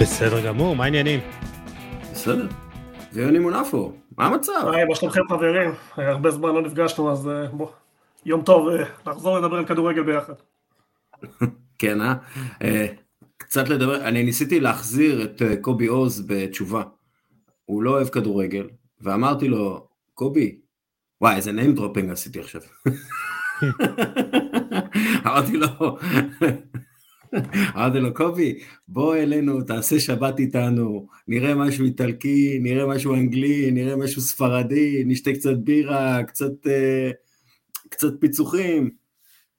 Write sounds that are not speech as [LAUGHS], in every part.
בסדר גמור, מה העניינים? בסדר. ויוני מונפו, מה המצב? היי, מה שלומכם חברים? הרבה זמן לא נפגשנו, אז אה, בוא, יום טוב, אה, נחזור לדבר על כדורגל ביחד. [LAUGHS] כן, אה? אה? קצת לדבר, אני ניסיתי להחזיר את קובי עוז בתשובה. הוא לא אוהב כדורגל, ואמרתי לו, קובי, וואי, איזה name dropping עשיתי עכשיו. [LAUGHS] אמרתי לו, אמרתי לו, קובי, בוא אלינו, תעשה שבת איתנו, נראה משהו איטלקי, נראה משהו אנגלי, נראה משהו ספרדי, נשתה קצת בירה, קצת, uh, קצת פיצוחים,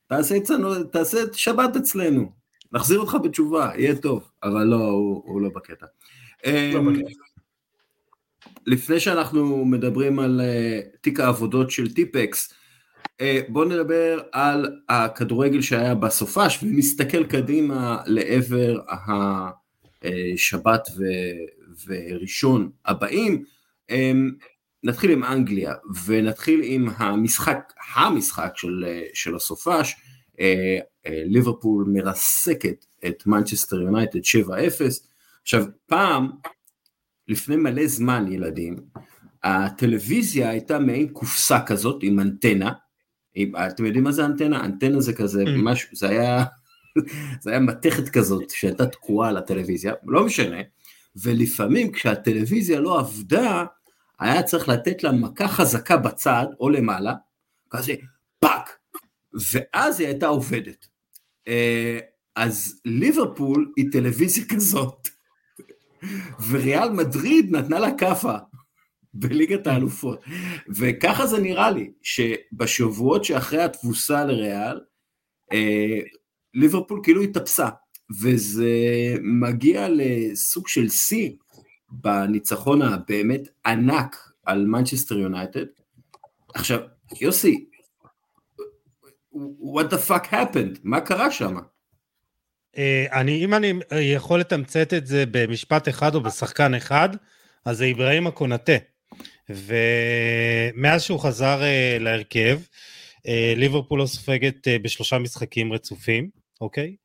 תעשה, אצלנו, תעשה שבת אצלנו, נחזיר אותך בתשובה, יהיה טוב, אבל לא, הוא, הוא לא בקטע. לא אמ. לפני שאנחנו מדברים על uh, תיק העבודות של טיפקס, אה, בואו נדבר על הכדורגל שהיה בסופש ונסתכל קדימה לעבר השבת וראשון הבאים. אה, נתחיל עם אנגליה ונתחיל עם המשחק, המשחק של, של הסופש, אה, ליברפול מרסקת את מנצ'סטר יונייטד 7-0. עכשיו פעם, לפני מלא זמן ילדים, הטלוויזיה הייתה מעין קופסה כזאת עם אנטנה, אתם יודעים מה זה אנטנה? אנטנה זה כזה mm. משהו, זה היה, [LAUGHS] זה היה מתכת כזאת שהייתה תקועה על הטלוויזיה, לא משנה, ולפעמים כשהטלוויזיה לא עבדה, היה צריך לתת לה מכה חזקה בצד או למעלה, כזה פאק, ואז היא הייתה עובדת. אה, אז ליברפול היא טלוויזיה כזאת, [LAUGHS] וריאל מדריד נתנה לה כאפה. בליגת האלופות. וככה זה נראה לי, שבשבועות שאחרי התבוסה לריאל, אה, ליברפול כאילו התאפסה, וזה מגיע לסוג של שיא בניצחון הבאמת ענק על מנצ'סטר יונייטד. עכשיו, יוסי, what the fuck happened? מה קרה שם? אה, אני, אם אני יכול לתמצת את זה במשפט אחד או בשחקן אחד, אז זה אברהים הקונטה. ומאז שהוא חזר uh, להרכב, uh, ליברפול לא סופגת uh, בשלושה משחקים רצופים, אוקיי?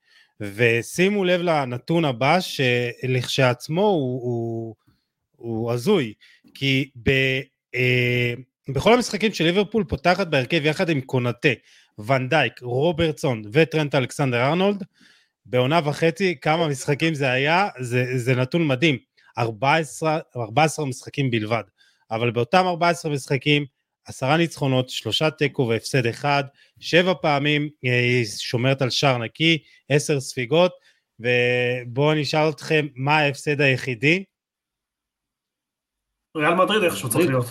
ושימו לב לנתון הבא, שלכשעצמו הוא, הוא, הוא הזוי, כי ב, uh, בכל המשחקים של ליברפול פותחת בהרכב יחד עם קונאטה, ונדייק, רוברטסון וטרנט אלכסנדר ארנולד, בעונה וחצי, כמה משחקים זה היה, זה, זה נתון מדהים, 14, 14 משחקים בלבד. אבל באותם 14 משחקים, עשרה ניצחונות, שלושה תיקו והפסד אחד, שבע פעמים אה, היא שומרת על שער נקי, עשר ספיגות, ובואו אני אשאל אתכם, מה ההפסד היחידי? ריאל מדריד איכשהו צריך להיות.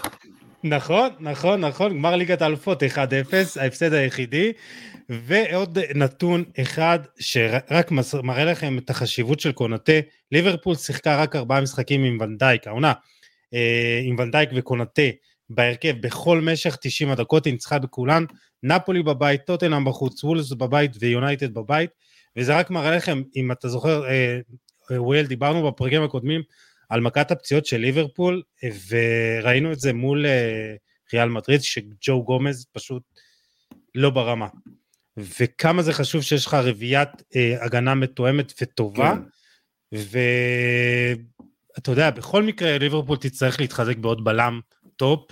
נכון, נכון, נכון, גמר ליגת האלופות 1-0, ההפסד היחידי, ועוד נתון אחד שרק מראה לכם את החשיבות של קונאטה, ליברפול שיחקה רק ארבעה משחקים עם ונדייק, העונה, עם ונדייק וקונאטה בהרכב בכל משך 90 הדקות, היא ניצחה בכולן, נפולי בבית, טוטנאם בחוץ, וולס בבית ויונייטד בבית, וזה רק מראה לכם, אם אתה זוכר, אה, אה, וויל, דיברנו בפרקים הקודמים על מכת הפציעות של ליברפול, וראינו את זה מול ריאל מדריד, שג'ו גומז פשוט לא ברמה. וכמה זה חשוב שיש לך רביעיית הגנה מתואמת וטובה, כן. אתה יודע, בכל מקרה ליברפול תצטרך להתחזק בעוד בלם top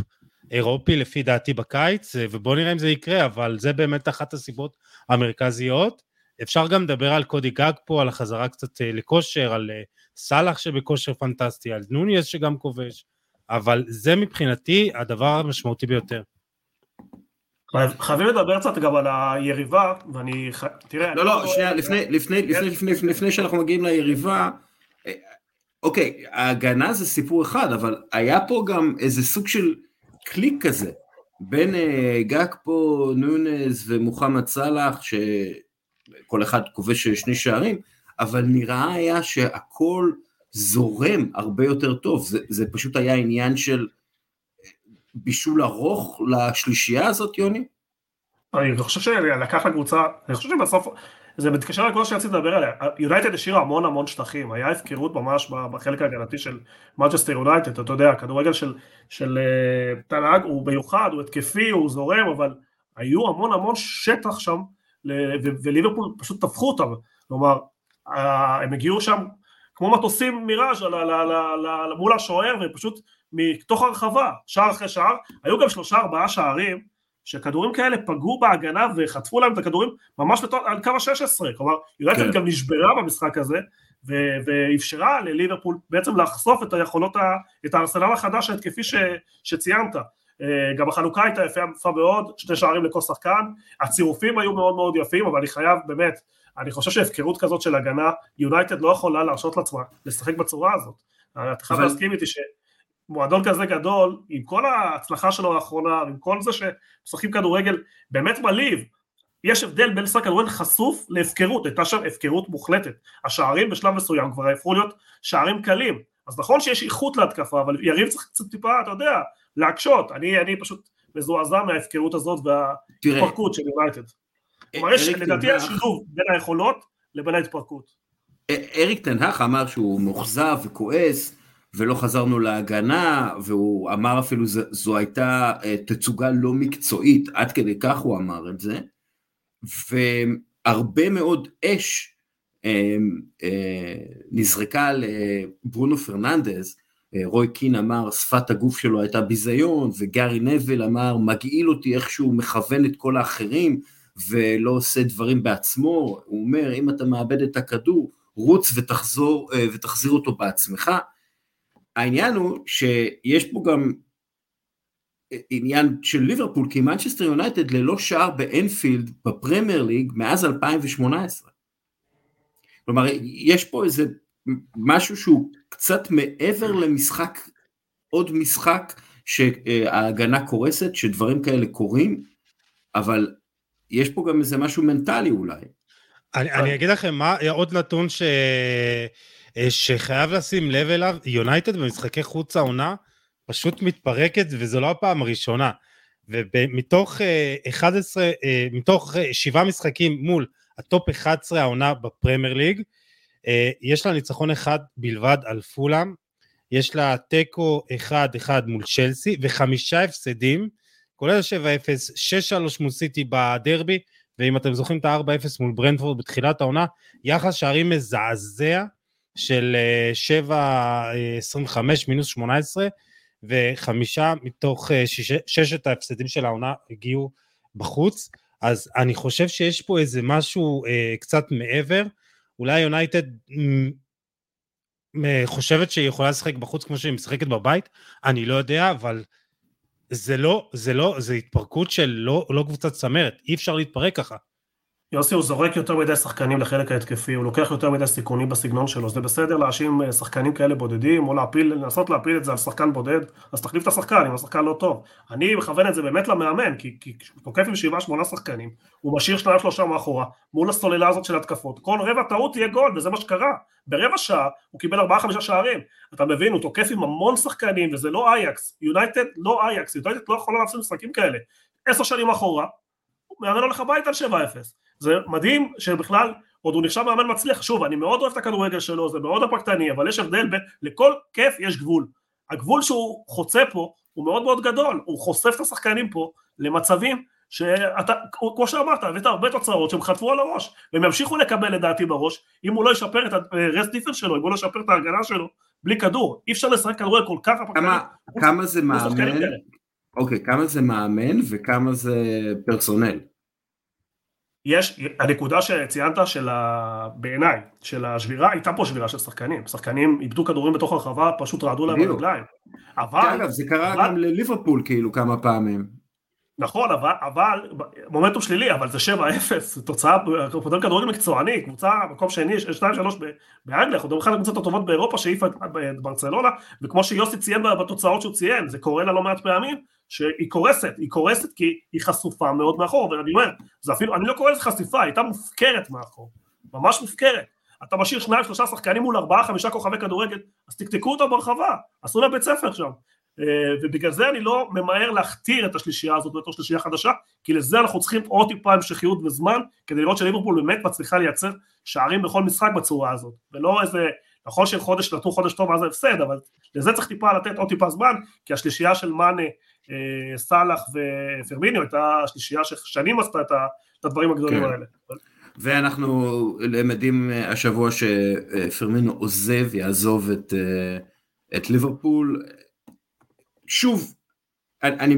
אירופי לפי דעתי בקיץ, ובוא נראה אם זה יקרה, אבל זה באמת אחת הסיבות המרכזיות. אפשר גם לדבר על קודי גאקפו, על החזרה קצת אה, לכושר, על אה, סאלח שבכושר פנטסטי, על נוניס שגם כובש, אבל זה מבחינתי הדבר המשמעותי ביותר. חייבים לדבר קצת גם על היריבה, ואני, תראה... לא, לא, שנייה, לפני שאנחנו מגיעים ליריבה, אוקיי, ההגנה זה סיפור אחד, אבל היה פה גם איזה סוג של קליק כזה, בין אה, גג פה, נונז ומוחמד סאלח, שכל אחד כובש שני שערים, אבל נראה היה שהכל זורם הרבה יותר טוב, זה, זה פשוט היה עניין של בישול ארוך לשלישייה הזאת, יוני? אני חושב שלקח לקבוצה, אני חושב שבסוף זה מתקשר לכל שרציתי לדבר עליה, יונייטד השאירה המון המון שטחים, היה הפקרות ממש בחלק ההגנתי של מנצ'סטר יונייטד, אתה יודע, הכדורגל של, של uh, תל"ג הוא מיוחד, הוא התקפי, הוא זורם, אבל היו המון המון שטח שם, וליברפול פשוט טפחו אותם, כלומר, הם הגיעו שם כמו מטוסים מיראז' מול השוער, ופשוט מתוך הרחבה, שער אחרי שער, היו גם שלושה ארבעה שערים, שכדורים כאלה פגעו בהגנה וחטפו להם את הכדורים ממש בתור, על קו ה-16, כלומר יונתן כן. גם נשברה במשחק הזה ואפשרה לליברפול בעצם לחשוף את היכולות, את הארסנל החדש ההתקפי ש, שציינת. אה, גם החלוקה הייתה יפה, מאוד, שתי שערים לכל שחקן, הצירופים היו מאוד מאוד יפים, אבל אני חייב באמת, אני חושב שהפקרות כזאת של הגנה, יונייטד לא יכולה להרשות לעצמה לשחק בצורה הזאת. אתה חייב להסכים איתי שמועדון כזה גדול, עם כל ההצלחה שלו האחרונה, עם כל זה שמשחקים כדורגל באמת מלהיב, יש הבדל בין לשחק כדורגל חשוף להפקרות, הייתה שם הפקרות מוחלטת. השערים בשלב מסוים כבר הפכו להיות שערים קלים. אז נכון שיש איכות להתקפה, אבל יריב צריך קצת טיפה, אתה יודע, להקשות. אני, אני פשוט מזועזע מההפקרות הזאת וההתפרקות של יונייטד. כלומר, יש, לדעתי יש שילוב בין היכולות לבין ההתפרקות. אריק תנהך אמר שהוא מאוכזב וכועס, ולא חזרנו להגנה, והוא אמר אפילו זו הייתה אה, תצוגה לא מקצועית, עד כדי כך הוא אמר את זה. והרבה מאוד אש אה, אה, נזרקה לברונו פרננדז, אה, רוי קין אמר שפת הגוף שלו הייתה ביזיון, וגארי נבל אמר מגעיל אותי איך שהוא מכוון את כל האחרים ולא עושה דברים בעצמו, הוא אומר אם אתה מאבד את הכדור רוץ ותחזור ותחזיר אותו בעצמך. העניין הוא שיש פה גם עניין של ליברפול, כי מנצ'סטר יונייטד ללא שער באנפילד בפרמייר ליג מאז 2018. כלומר, יש פה איזה משהו שהוא קצת מעבר למשחק, עוד משחק שההגנה קורסת, שדברים כאלה קורים, אבל יש פה גם איזה משהו מנטלי אולי. אני, אני אגיד לכם מה, עוד נתון ש... שחייב לשים לב אליו, יונייטד במשחקי חוץ העונה, פשוט מתפרקת וזו לא הפעם הראשונה. ומתוך 11, אה, אה, מתוך אה, שבעה משחקים מול ה top 11 העונה בפרמייר ליג, יש לה ניצחון אחד בלבד על פולאם, יש לה תיקו 1-1 מול צ'לסי וחמישה הפסדים, כולל 7-0, 6-3 מול סיטי בדרבי, ואם אתם זוכרים את ה-4-0 מול ברנדפורד בתחילת העונה, יחס שערים מזעזע של 7-25 מינוס 18, וחמישה מתוך אה, שיש, ששת ההפסדים של העונה הגיעו בחוץ, אז אני חושב שיש פה איזה משהו אה, קצת מעבר, אולי יונייטד חושבת שהיא יכולה לשחק בחוץ כמו שהיא משחקת בבית, אני לא יודע, אבל זה לא, זה לא, זה התפרקות של לא, לא קבוצת צמרת, אי אפשר להתפרק ככה. יוסי הוא זורק יותר מדי שחקנים לחלק ההתקפי, הוא לוקח יותר מדי סיכונים בסגנון שלו, זה בסדר להאשים אה, שחקנים כאלה בודדים, או להפיל, לנסות להפיל את זה על שחקן בודד, אז תחליף את השחקן אם השחקן לא טוב. אני מכוון את זה באמת למאמן, כי כשהוא תוקף עם שבעה שמונה שחקנים, הוא משאיר שניים שלושה מאחורה, מול הסוללה הזאת של התקפות, כל רבע טעות תהיה גול, וזה מה שקרה. ברבע שעה הוא קיבל ארבעה חמישה שערים, אתה מבין, הוא תוקף עם המון שחקנים, וזה לא אייקס, יונייטד לא אייקס, יונייטד לא יכולה לעשות משחקים כאלה. עשר שנים אחורה, הוא מאמן הולך הביתה על 7-0. זה מדהים שבכלל עוד הוא נחשב מאמן מצליח, שוב אני מאוד אוהב את הכדורגל שלו, זה מאוד הפרקטני, אבל יש הבדל בין, לכל כיף יש גבול, הגבול שהוא חוצה פה הוא מאוד מאוד גדול, הוא חושף את השחקנים פה למצבים שאתה, כמו שאמרת, הבאת הרבה תוצאות שהם חטפו על הראש, והם ימשיכו לקבל לדעתי בראש, אם הוא לא ישפר את הרסט דיפנס שלו, אם הוא לא ישפר את ההגנה שלו, בלי כדור, אי אפשר לשחק כדורגל כל כך הפרקטני. כמה, כמה זה מאמן, אוקיי, כמה זה מאמן וכמה זה פרסונל? יש, הנקודה שציינת של ה... בעיניי, של השבירה, הייתה פה שבירה של שחקנים, שחקנים איבדו כדורים בתוך הרחבה, פשוט רעדו להם ברגליים. אבל... אגב, זה קרה אבל... גם לליברפול כאילו כמה פעמים. נכון, אבל, אבל מומנטום שלילי, אבל זה 7-0, תוצאה, אנחנו מדברים כדורגל מקצועני, קבוצה, מקום שני, 2-3 באנגליה, אנחנו מדברים אחת הקבוצות הטובות באירופה שהעיפה את ברצלונה, וכמו שיוסי ציין בתוצאות שהוא ציין, זה קורה לה לא מעט פעמים, שהיא קורסת, היא קורסת כי היא חשופה מאוד מאחור, ואני אומר, זה אפילו, אני לא קורא לזה חשיפה, היא הייתה מופקרת מאחור, ממש מופקרת. אתה משאיר שניים שלושה שחקנים מול ארבעה חמישה כוכבי כדורגל, אז תקתקו אותם ברחבה, עשו לה בית ספר שם. אה, ובגלל זה אני לא ממהר להכתיר את השלישייה הזאת בתור שלישייה חדשה, כי לזה אנחנו צריכים עוד טיפה המשכיות וזמן, כדי לראות שליברפול באמת מצליחה לייצר שערים בכל משחק בצורה הזאת, ולא איזה, נכון שחודש נתנו חודש טוב ואז זה הפסד, אבל לזה צריך טיפה לתת עוד טיפה זמן, כי השלישייה של מאנה, אה, סאלח ופרמיניו הייתה שלישייה ששנים עשתה את. את הדברים הגדולים כן. האלה. ואנחנו למדים אה, השבוע שפרמינו עוזב, יעזוב את, את ליברפול. שוב, אני,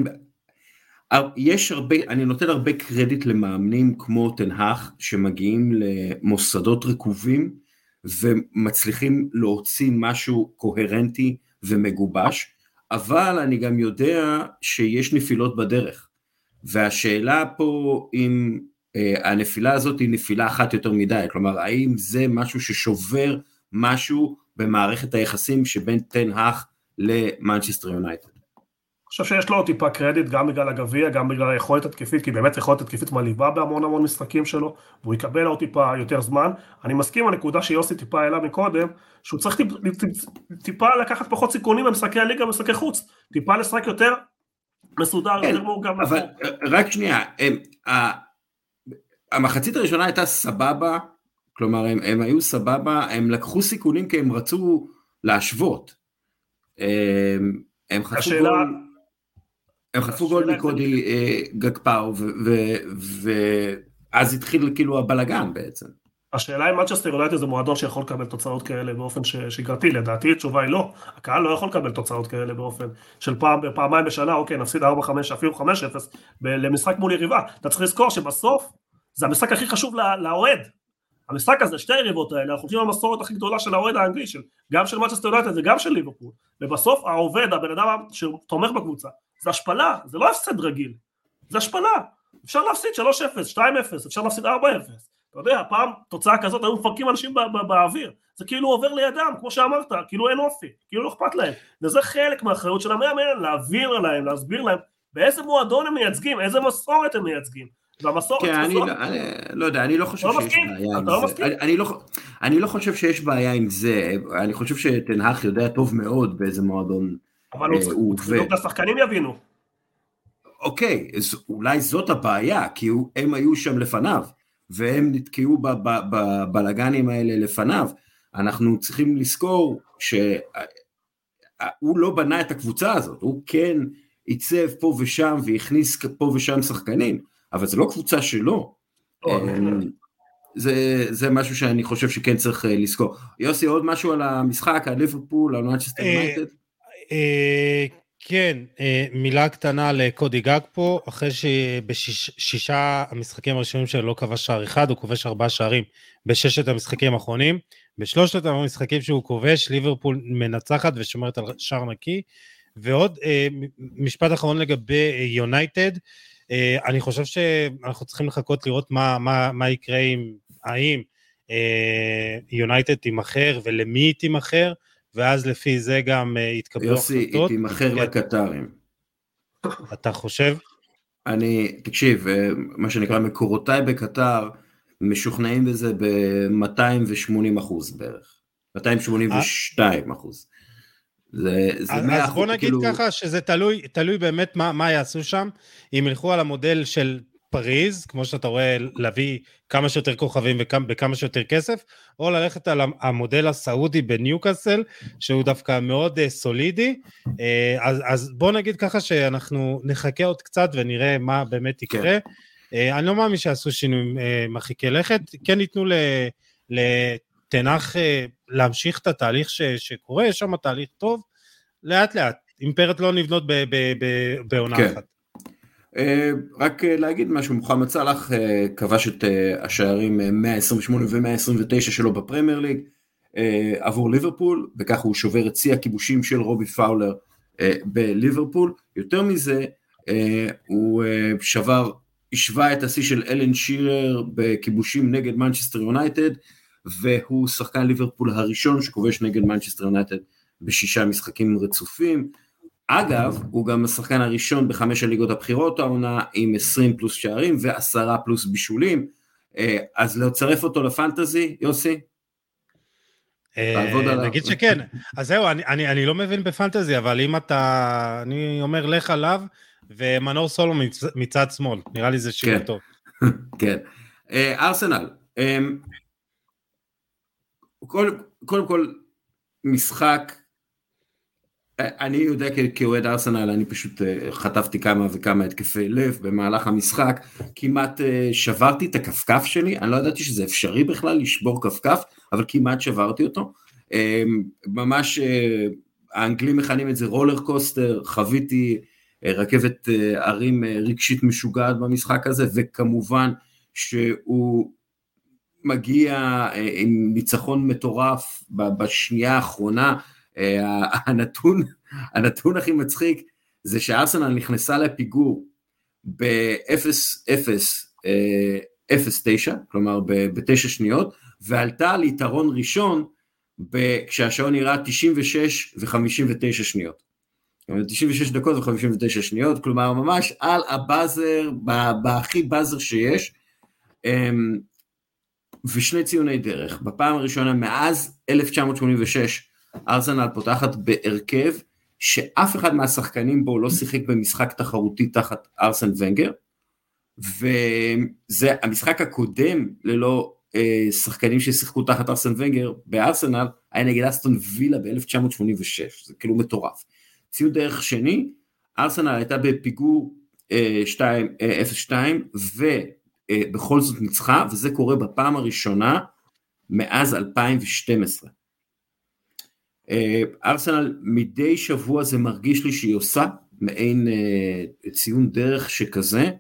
יש הרבה, אני נותן הרבה קרדיט למאמנים כמו תנהך שמגיעים למוסדות רקובים ומצליחים להוציא משהו קוהרנטי ומגובש, אבל אני גם יודע שיש נפילות בדרך. והשאלה פה אם אה, הנפילה הזאת היא נפילה אחת יותר מדי, כלומר האם זה משהו ששובר משהו במערכת היחסים שבין תנהך למנצ'סטר יונייטד. חושב שיש לו טיפה קרדיט גם בגלל הגביע, גם בגלל היכולת התקפית, כי באמת יכולת התקפית מלהיבה בהמון המון משחקים שלו, והוא יקבל עוד טיפה יותר זמן. אני מסכים עם הנקודה שיוסי טיפה העלה מקודם, שהוא צריך טיפ, טיפ, טיפה לקחת פחות סיכונים במשחקי הליגה ובמשחקי חוץ, טיפה לשחק יותר מסודר, כן, יותר מאורגן. אבל רק שנייה, הם, המחצית הראשונה הייתה סבבה, כלומר הם, הם היו סבבה, הם לקחו סיכונים כי הם רצו להשוות. הם, הם חטפו השאלה... גול... הם חטפו גול מקודי אה, גגפאו, ואז התחיל כאילו הבלגן בעצם. השאלה אם מנצ'סטר יונייטד זה מועדון שיכול לקבל תוצאות כאלה באופן שגרתי, לדעתי התשובה היא לא, הקהל לא יכול לקבל תוצאות כאלה באופן של פעם, פעמיים בשנה, אוקיי נפסיד 4-5 אפילו 5-0 למשחק מול יריבה, אתה צריך לזכור שבסוף זה המשחק הכי חשוב לאוהד, המשחק הזה, שתי היריבות האלה, אנחנו חושבים המסורת הכי גדולה של האוהד האנגלי, גם של מנצ'סטר יונייטד וגם של ליברפול, ובסוף העובד, הבן אדם שתומך בקבוצה, זה השפלה, זה לא הפסד רגיל, זה השפלה. אפשר להפסיד 3-0, 2-0, אפשר להפסיד 4-0. אתה יודע, פעם תוצאה כזאת היו מפרקים אנשים באוויר. זה כאילו עובר לידם, כמו שאמרת, כאילו אין אופי, כאילו לא אכפת להם. וזה חלק מהאחריות של המאמן, להעביר להם, להסביר להם באיזה מועדון הם מייצגים, איזה מסורת הם מייצגים. והמסורת כן, אני, לא, אני לא יודע, אני לא חושב לא שיש בעיה עם לא זה. אני, אני, לא, אני לא חושב שיש בעיה עם זה, אני חושב שתנהך יודע טוב מאוד באיזה מועדון אבל הוא אה, צריך לדאוג לשחקנים יבינו. אוקיי, אז אולי זאת הבעיה, כי הם היו שם לפניו, והם נתקעו בבלגנים האלה לפניו. אנחנו צריכים לזכור שהוא לא בנה את הקבוצה הזאת, הוא כן עיצב פה ושם והכניס פה ושם שחקנים, אבל זו לא קבוצה שלו. לא, אמ, זה, זה משהו שאני חושב שכן צריך אה, לזכור. יוסי, עוד משהו על המשחק, על ליברפול, על מנצ'סטר אה, יונייטד? אה, כן, אה, מילה קטנה לקודי גג פה, אחרי שבשישה המשחקים הראשונים שלו לא כבש שער אחד, הוא כובש ארבעה שערים בששת המשחקים האחרונים. בשלושת המשחקים שהוא כובש, ליברפול מנצחת ושומרת על שער נקי. ועוד אה, משפט אחרון לגבי יונייטד, אני חושב שאנחנו צריכים לחכות לראות מה, מה, מה יקרה עם, האם יונייטד תימכר ולמי היא תימכר. ואז לפי זה גם uh, יתקבלו יוסי, החלטות. יוסי, היא תימכר כן. לקטרים. אתה חושב? אני, תקשיב, אה, מה שנקרא מקורותיי בקטר משוכנעים בזה ב-280 אחוז בערך, 282 אחוז. זה, זה אז, אז בוא נגיד כאילו... ככה שזה תלוי, תלוי באמת מה, מה יעשו שם, אם ילכו על המודל של פריז, כמו שאתה רואה, להביא כמה שיותר כוכבים בכמה שיותר כסף, או ללכת על המודל הסעודי בניוקאסל, שהוא דווקא מאוד uh, סולידי. Uh, אז, אז בוא נגיד ככה שאנחנו נחכה עוד קצת ונראה מה באמת יקרה. כן. Uh, אני לא מאמין שיעשו שינויים uh, מרחיקי לכת, כן ייתנו לתנח uh, להמשיך את התהליך ש, שקורה, יש שם תהליך טוב, לאט לאט, אימפריות לא נבנות בעונה כן. אחת. אה, רק אה, להגיד משהו, מוחמד סאלח אה, כבש את השערים 128 ו-129 שלו בפרמייר ליג עבור ליברפול, וכך הוא שובר את שיא הכיבושים של רובי פאולר בליברפול. יותר מזה, הוא שבר, השווה את השיא של אלן שירר בכיבושים נגד מנצ'סטר יונייטד, והוא שחקן ליברפול הראשון שכובש נגד מנצ'סטר יונייטד בשישה משחקים רצופים. אגב, הוא גם השחקן הראשון בחמש הליגות הבכירות העונה עם 20 פלוס שערים ועשרה פלוס בישולים, אה, אז לצרף אותו לפנטזי, יוסי? אה, נגיד שכן, אז זהו, אני, אני, אני לא מבין בפנטזי, אבל אם אתה, אני אומר לך עליו, ומנור סולו מצ, מצד שמאל, נראה לי זה שיעור כן. טוב. [LAUGHS] כן. אה, ארסנל, קודם כל, משחק אני יודע כאוהד ארסנל, אני פשוט אה, חטפתי כמה וכמה התקפי לב במהלך המשחק, כמעט אה, שברתי את הכפכף שלי, אני לא ידעתי שזה אפשרי בכלל לשבור כפכף, אבל כמעט שברתי אותו. אמ, ממש האנגלים מכנים את זה רולר קוסטר, חוויתי רכבת ערים רגשית משוגעת במשחק הזה, וכמובן שהוא מגיע עם ניצחון מטורף בשנייה האחרונה, אה, הנתון, הנתון הכי מצחיק זה שארסנל נכנסה לפיגור ב-0-0-0-9, אה, כלומר בתשע שניות, ועלתה על יתרון ראשון כשהשעון נראה 96 ו-59 שניות. 96 דקות ו-59 שניות, כלומר ממש על הבאזר, בהכי באזר שיש, אמ, ושני ציוני דרך. בפעם הראשונה מאז 1986 ארסנל פותחת בהרכב שאף אחד מהשחקנים בו לא שיחק במשחק תחרותי תחת ארסן ונגר, וזה המשחק הקודם ללא אה, שחקנים ששיחקו תחת ארסן ונגר בארסנל היה נגד אסטון וילה ב-1986, זה כאילו מטורף. ציון דרך שני, ארסנל הייתה בפיגור אה, 0-2 ובכל זאת ניצחה, וזה קורה בפעם הראשונה מאז 2012. אה, ארסנל מדי שבוע זה מרגיש לי שהיא עושה מעין אה, ציון דרך שכזה,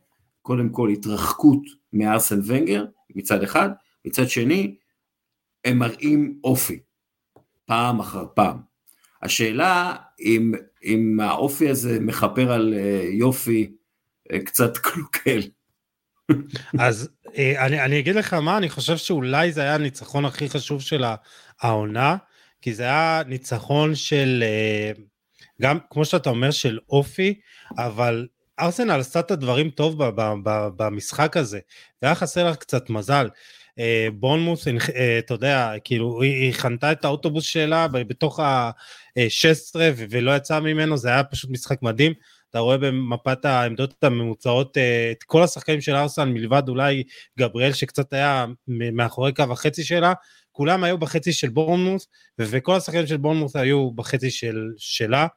קודם כל התרחקות מארסן ונגר מצד אחד, מצד שני הם מראים אופי, פעם אחר פעם. השאלה אם, אם האופי הזה מכפר על אה, יופי קצת [LAUGHS] קלוקל. אז אני, אני אגיד לך מה, אני חושב שאולי זה היה הניצחון הכי חשוב של העונה. כי זה היה ניצחון של, אה, גם כמו שאתה אומר, של אופי, אבל ארסנל עשתה את הדברים טוב במשחק הזה, והיה חסר לך קצת מזל. אה, בונמוס, אה, אתה יודע, כאילו, היא חנתה את האוטובוס שלה בתוך ה-16 ולא יצאה ממנו, זה היה פשוט משחק מדהים. אתה רואה במפת העמדות הממוצעות את כל השחקנים של ארסנל מלבד אולי גבריאל שקצת היה מאחורי קו החצי שלה, כולם היו בחצי של בורנמוס, וכל השחקנים של בורנמוס היו בחצי של, שלה,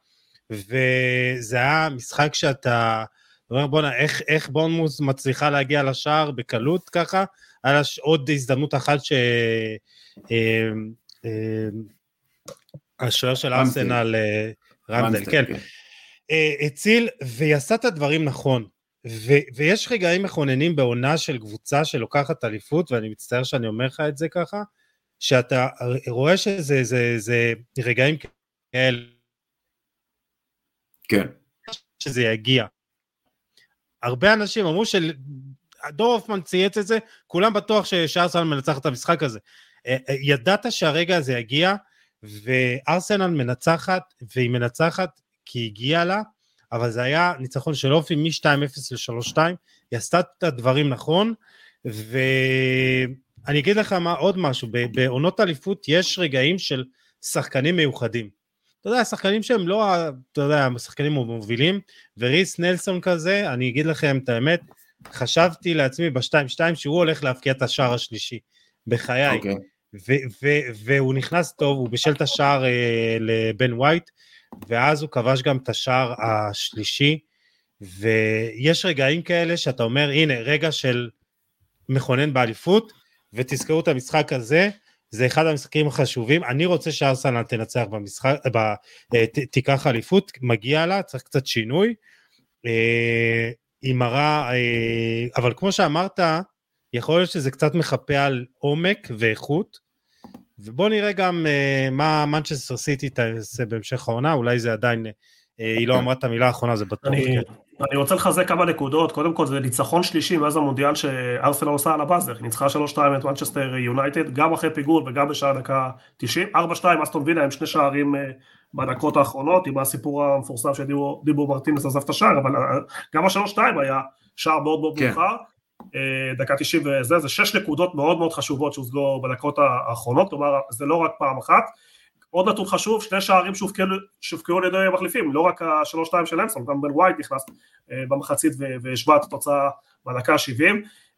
וזה היה משחק שאתה אומר בואנה איך, איך בורנמוס מצליחה להגיע לשער בקלות ככה, היה עוד הזדמנות אחת ש... אה, אה, השוער של ארסנל, אה, רמדל, כן, כן. הציל והיא עשה את הדברים נכון. ו- ויש רגעים מכוננים בעונה של קבוצה שלוקחת אליפות, ואני מצטער שאני אומר לך את זה ככה, שאתה רואה שזה זה, זה רגעים כאלה. כן. שזה יגיע. הרבה אנשים אמרו של... דור הופמן צייץ את זה, כולם בטוח שארסנל מנצח את המשחק הזה. אה, אה, ידעת שהרגע הזה יגיע, וארסנל מנצחת, והיא מנצחת כי הגיעה לה, אבל זה היה ניצחון של אופי מ-2-0 ל-3-2, היא עשתה את הדברים נכון, ו... אני אגיד לך מה, עוד משהו, בעונות אליפות יש רגעים של שחקנים מיוחדים. אתה יודע, שחקנים שהם לא, אתה יודע, שחקנים מובילים, וריס נלסון כזה, אני אגיד לכם את האמת, חשבתי לעצמי ב-2-2 שהוא הולך להבקיע את השער השלישי, בחיי. Okay. אוקיי. והוא נכנס טוב, הוא בישל את השער אה, לבן ווייט, ואז הוא כבש גם את השער השלישי, ויש רגעים כאלה שאתה אומר, הנה, רגע של מכונן באליפות, ותזכרו את המשחק הזה, זה אחד המשחקים החשובים, אני רוצה שארסנל תנצח במשחק, ב, אה, ת, תיקח אליפות, מגיע לה, צריך קצת שינוי, אה, היא מראה, אה, אבל כמו שאמרת, יכול להיות שזה קצת מחפה על עומק ואיכות, ובוא נראה גם מה מנצ'סטר סיטי תעשה בהמשך העונה, אולי זה עדיין, היא לא אמרה את המילה האחרונה, זה בטוח. אני, רוצה לחזק כמה נקודות, קודם כל זה ניצחון שלישי מאז המונדיאל שארסנל עושה על ה buzzer, היא ניצחה 3-2 את מנצ'סטר יונייטד, גם אחרי פיגור וגם בשעה דקה 90, 4-2 אסטון וילה עם שני שערים אה, בדקות האחרונות, עם הסיפור המפורסם שדיבו מרטינס עזב את השער, אבל אה, גם ה-3-2 היה שער מאוד מאוד כן. מאוחר, אה, דקה 90 וזה, זה שש נקודות מאוד מאוד חשובות שהושגו בדקות האחרונות, כלומר זה לא רק פעם אחת, עוד נתון חשוב, שני שערים שהובקעו על ידי מחליפים, לא רק השלוש שתיים של אמסון, גם בן ווייט נכנס אה, במחצית והשווה את התוצאה בדקה ה-70.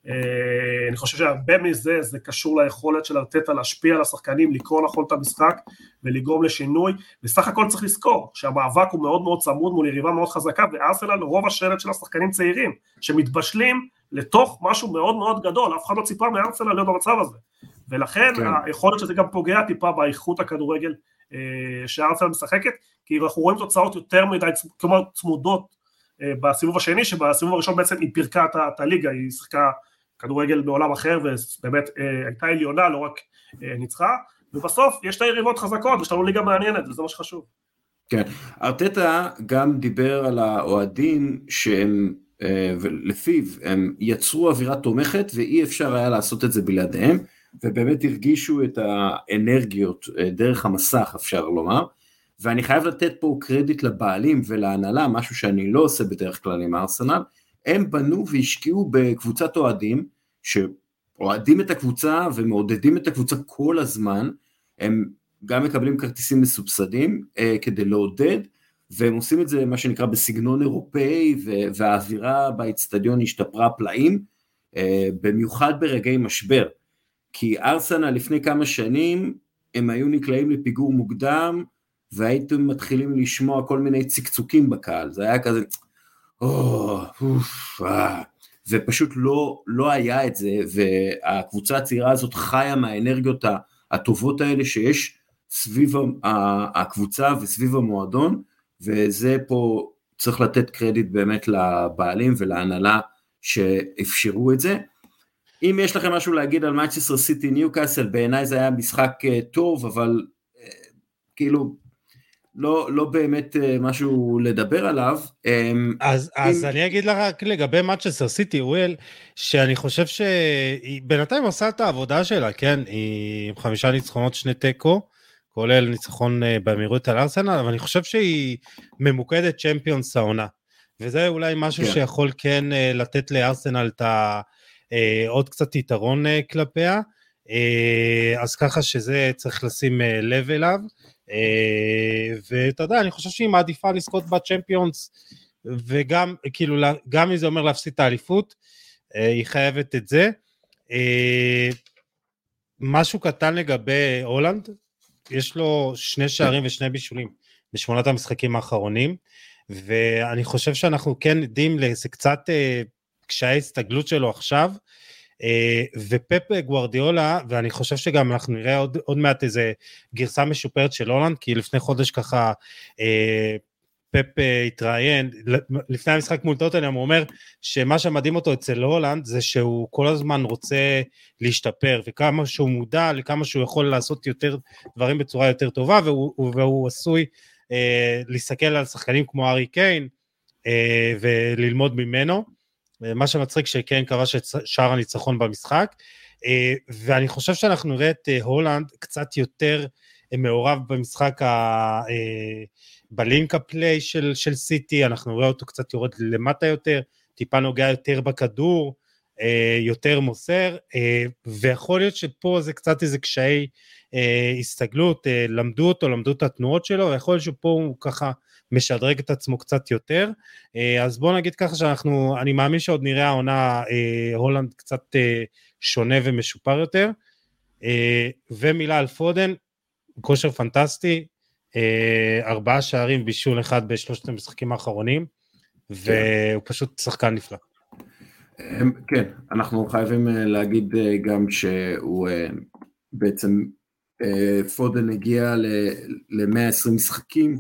אה, אני חושב שהרבה מזה זה קשור ליכולת של ארטטה להשפיע על השחקנים, לקרוא נכון את המשחק ולגרום לשינוי, בסך הכל צריך לזכור שהמאבק הוא מאוד מאוד צמוד מול יריבה מאוד חזקה וארסנל רוב השלט של השחקנים צעירים שמתבשלים לתוך משהו מאוד מאוד גדול, אף אחד לא ציפה מארסנל להיות במצב הזה ולכן כן. היכולת שזה גם פוגע טיפה באיכות הכדורגל אה, שארסנל משחקת כי אנחנו רואים תוצאות יותר מדי, כלומר צמודות אה, בסיבוב השני שבסיבוב הראשון בעצם היא פירקה את הליגה, היא שיחקה כדורגל בעולם אחר ובאמת אה, הייתה עליונה, לא רק אה, ניצחה, ובסוף יש את היריבות חזקות, יש לנו ליגה מעניינת וזה מה שחשוב. כן, ארטטה גם דיבר על האוהדים שהם, אה, לפיו הם יצרו אווירה תומכת ואי אפשר היה לעשות את זה בלעדיהם, ובאמת הרגישו את האנרגיות אה, דרך המסך אפשר לומר, ואני חייב לתת פה קרדיט לבעלים ולהנהלה, משהו שאני לא עושה בדרך כלל עם ארסנל, הם בנו והשקיעו בקבוצת אוהדים, שאוהדים את הקבוצה ומעודדים את הקבוצה כל הזמן, הם גם מקבלים כרטיסים מסובסדים אה, כדי לעודד, והם עושים את זה מה שנקרא בסגנון אירופאי, והאווירה באיצטדיון השתפרה פלאים, אה, במיוחד ברגעי משבר. כי ארסנה לפני כמה שנים הם היו נקלעים לפיגור מוקדם, והייתם מתחילים לשמוע כל מיני צקצוקים בקהל, זה היה כזה, או, אוף, אה. ופשוט לא, לא היה את זה, והקבוצה הצעירה הזאת חיה מהאנרגיות הטובות האלה שיש סביב הקבוצה וסביב המועדון, וזה פה צריך לתת קרדיט באמת לבעלים ולהנהלה שאפשרו את זה. אם יש לכם משהו להגיד על מצ'סטר סיטי ניוקאסל, בעיניי זה היה משחק אה, טוב, אבל אה, כאילו לא, לא באמת אה, משהו לדבר עליו. אמ, אז, אם... אז אני אגיד לך רק לגבי מצ'סטר סיטי, וויל, שאני חושב שהיא בינתיים עושה את העבודה שלה, כן? היא עם חמישה ניצחונות, שני תיקו, כולל ניצחון אה, במהירות על ארסנל, אבל אני חושב שהיא ממוקדת צ'מפיונס העונה. וזה אולי משהו כן. שיכול כן אה, לתת לארסנל את ה... עוד קצת יתרון כלפיה. אז ככה שזה צריך לשים לב אליו. אה, ואתה יודע, אני חושב שהיא מעדיפה לזכות בצ'מפיונס, וגם, כאילו, גם אם זה אומר להפסיד את האליפות, אה, היא חייבת את זה. אה, משהו קטן לגבי הולנד, יש לו שני שערים ושני בישולים בשמונת המשחקים האחרונים, ואני חושב שאנחנו כן עדים לאיזה קצת קשיי הסתגלות שלו עכשיו, אה, ופפ גוורדיולה, ואני חושב שגם אנחנו נראה עוד, עוד מעט איזה גרסה משופרת של הולנד, כי לפני חודש ככה אה, פפ אה, התראיין, לפני המשחק מול טוטנאם, הוא אומר שמה שמדהים אותו אצל הולנד זה שהוא כל הזמן רוצה להשתפר, וכמה שהוא מודע לכמה שהוא יכול לעשות יותר דברים בצורה יותר טובה, והוא, והוא עשוי אה, להסתכל על שחקנים כמו ארי קיין אה, וללמוד ממנו. מה שמצחיק שקיין כבש את שער הניצחון במשחק, אה, ואני חושב שאנחנו נראה את אה, הולנד קצת יותר אה, מעורב במשחק, ה... בלינק הפליי של, של סיטי, אנחנו נראה אותו קצת יורד למטה יותר, טיפה נוגע יותר בכדור, יותר מוסר, ויכול להיות שפה זה קצת איזה קשיי הסתגלות, למדו אותו, למדו את התנועות שלו, ויכול להיות שפה הוא ככה משדרג את עצמו קצת יותר. אה, אז בוא נגיד ככה שאנחנו, אני מאמין שעוד נראה העונה אה, הולנד קצת אה, שונה ומשופר יותר. ומילה על פודן, כושר פנטסטי, ארבעה שערים בישול אחד בשלושת המשחקים האחרונים, והוא פשוט שחקן נפלא. כן, אנחנו חייבים להגיד גם שהוא בעצם פודן הגיע ל-120 משחקים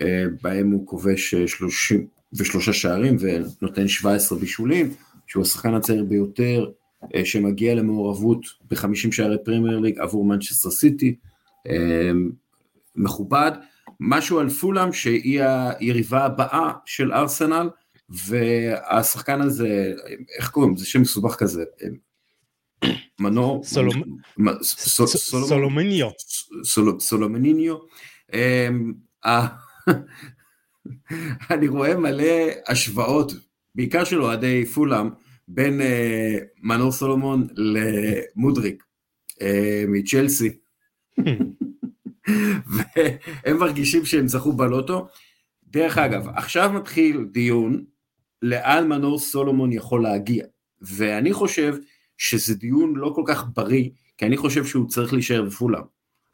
אה, בהם הוא כובש 33 אה, שערים ונותן 17 בישולים, שהוא השחקן הצעיר ביותר אה, שמגיע למעורבות ב-50 שערי פרמייר ליג עבור מנצ'סטר סיטי, מכובד. משהו על פולאם שהיא היריבה הבאה של ארסנל, והשחקן הזה, איך קוראים? זה שם מסובך כזה. מנור... סולומניו. סולומניו. [LAUGHS] אני רואה מלא השוואות, בעיקר של אוהדי פולאם, בין אה, מנור סולומון למודריק אה, מצ'לסי. [LAUGHS] והם מרגישים שהם זכו בלוטו. דרך אגב, עכשיו מתחיל דיון לאן מנור סולומון יכול להגיע. ואני חושב שזה דיון לא כל כך בריא, כי אני חושב שהוא צריך להישאר בפולאם.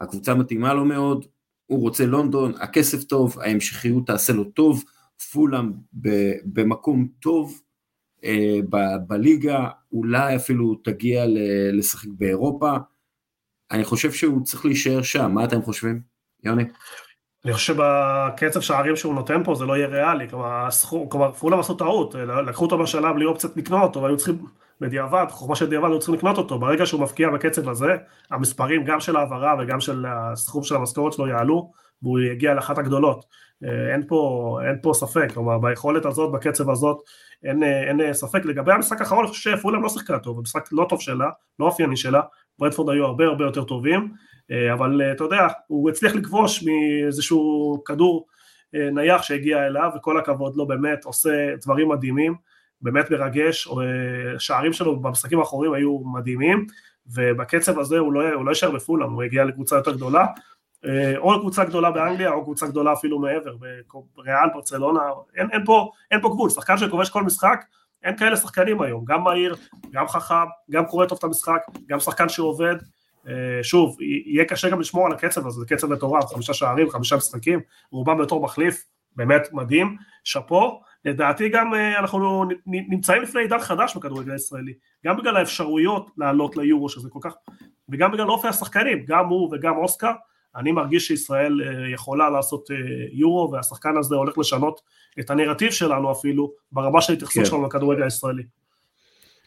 הקבוצה מתאימה לו מאוד, הוא רוצה לונדון, הכסף טוב, ההמשכיות תעשה לו טוב, פולאם במקום טוב אה, בליגה, אולי אפילו תגיע לשחק באירופה, אני חושב שהוא צריך להישאר שם, מה אתם חושבים, יוני? אני חושב שבקצב שערים שהוא נותן פה זה לא יהיה ריאלי, כלומר, הסכום, כלומר פולאם עשו טעות, לקחו אותו בשלב בלי אופציית לקנות אותו, והיו צריכים בדיעבד, חוכמה של דיעבד היו צריכים לקנות אותו, ברגע שהוא מפקיע בקצב הזה, המספרים גם של העברה וגם של הסכום של המשכורת שלו יעלו, והוא יגיע לאחת הגדולות. אה, אין פה, אין פה ספק, כלומר ביכולת הזאת, בקצב הזאת, אין, אין ספק. לגבי המשחק האחרון, אני חושב שפולאם לא שיחקה טוב, המשחק לא טוב שלה, לא אופייני שלה, ברדפורד היו הרבה הרבה יותר טובים, אה, אבל אה, אתה יודע, הוא הצליח לכבוש מאיזשהו כדור נייח שהגיע אליו, וכל הכבוד לו באמת, עושה דברים מדהימים, באמת מרגש, שערים שלו במשחקים האחרונים היו מדהימים, ובקצב הזה הוא לא, הוא לא יישאר בפולאם, הוא הגיע לקבוצה יותר גדולה, אה, או קבוצה גדולה באנגליה או קבוצה גדולה אפילו מעבר, בריאל, ברצלונה, אין, אין, פה, אין פה גבול, שחקן שכובש כל משחק, אין כאלה שחקנים היום, גם מהיר, גם חכם, גם קורא טוב את המשחק, גם שחקן שעובד, אה, שוב, יהיה קשה גם לשמור על הקצב הזה, זה קצב מטורף, חמישה שערים, חמישה משחקים, רובם בתור מחליף, באמת מדהים, שאפו, לדעתי גם אה, אנחנו נמצאים לפני עידן חדש בכדורגל הישראלי, גם בגלל האפשרויות לעלות ליורו שזה כל כך, וגם בגלל אופי השחקנים, גם הוא וגם אוסקר, אני מרגיש שישראל אה, יכולה לעשות אה, יורו והשחקן הזה הולך לשנות את הנרטיב שלנו אפילו ברמה של התייחסות כן. שלנו לכדורגל הישראלי.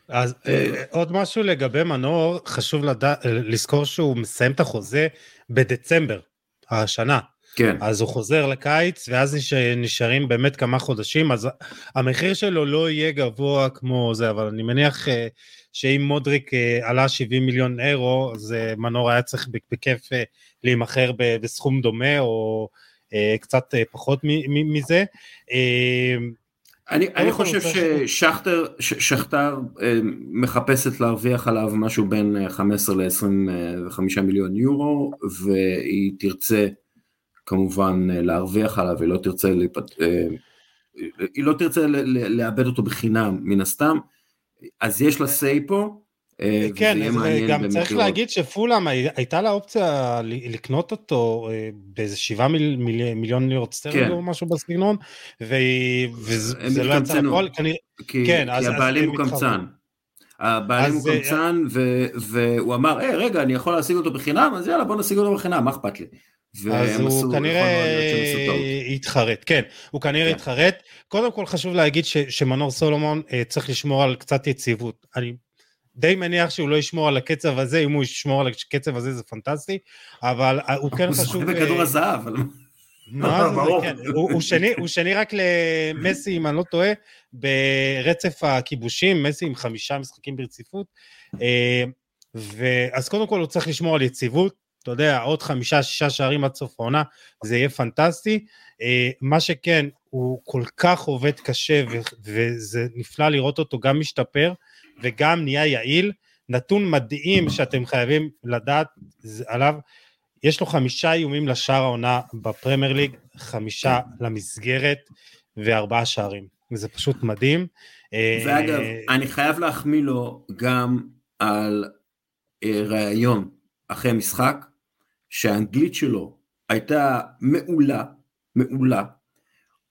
אז אה, עוד משהו לגבי מנור, חשוב לדע, לזכור שהוא מסיים את החוזה בדצמבר השנה. כן. אז הוא חוזר לקיץ, ואז נשארים באמת כמה חודשים, אז המחיר שלו לא יהיה גבוה כמו זה, אבל אני מניח שאם מודריק עלה 70 מיליון אירו, אז מנור היה צריך בכיף להימכר בסכום דומה או אה, קצת אה, פחות מזה. אה, אני, אני חושב ששכטר, שכתר מחפשת להרוויח עליו משהו בין 15 ל-25 מיליון יורו והיא תרצה כמובן להרוויח עליו, היא לא תרצה, להיפט... היא לא תרצה לאבד אותו בחינם מן הסתם, אז יש לה say פה, אה, כן, גם צריך להגיד שפולאם הייתה לה אופציה לקנות אותו אה, באיזה שבעה מיליון לירות סטרלינג כן. או משהו בסגנון, וזה לא יצא לפועל, כי כן, הבעלים הוא קמצן. הבעלים הוא אה, קמצן, והוא אמר, היי רגע, אני יכול להשיג אותו בחינם, אז יאללה בוא נשיג אותו בחינם, מה אכפת לי? אז הוא כנראה התחרט, כן, הוא כנראה כן. התחרט. קודם כל חשוב להגיד שמנור סולומון צריך לשמור על קצת יציבות. אני די מניח שהוא לא ישמור על הקצב הזה, אם הוא ישמור על הקצב הזה זה פנטסטי, אבל הוא כן חשוב... הוא בכדור אה, הזהב. מה זה, כן, הוא שני רק למסי, אם אני לא טועה, ברצף הכיבושים, מסי עם חמישה משחקים ברציפות. אה, אז קודם כל הוא צריך לשמור על יציבות, אתה יודע, עוד חמישה, שישה שערים עד סוף העונה, זה יהיה פנטסטי. אה, מה שכן, הוא כל כך עובד קשה, וזה נפלא לראות אותו גם משתפר. וגם נהיה יעיל. נתון מדהים שאתם חייבים לדעת עליו, יש לו חמישה איומים לשער העונה בפרמייר ליג, חמישה למסגרת וארבעה שערים. זה פשוט מדהים. ואגב, אה, אני חייב להחמיא לו גם על אה, ראיון אחרי משחק, שהאנגלית שלו הייתה מעולה, מעולה,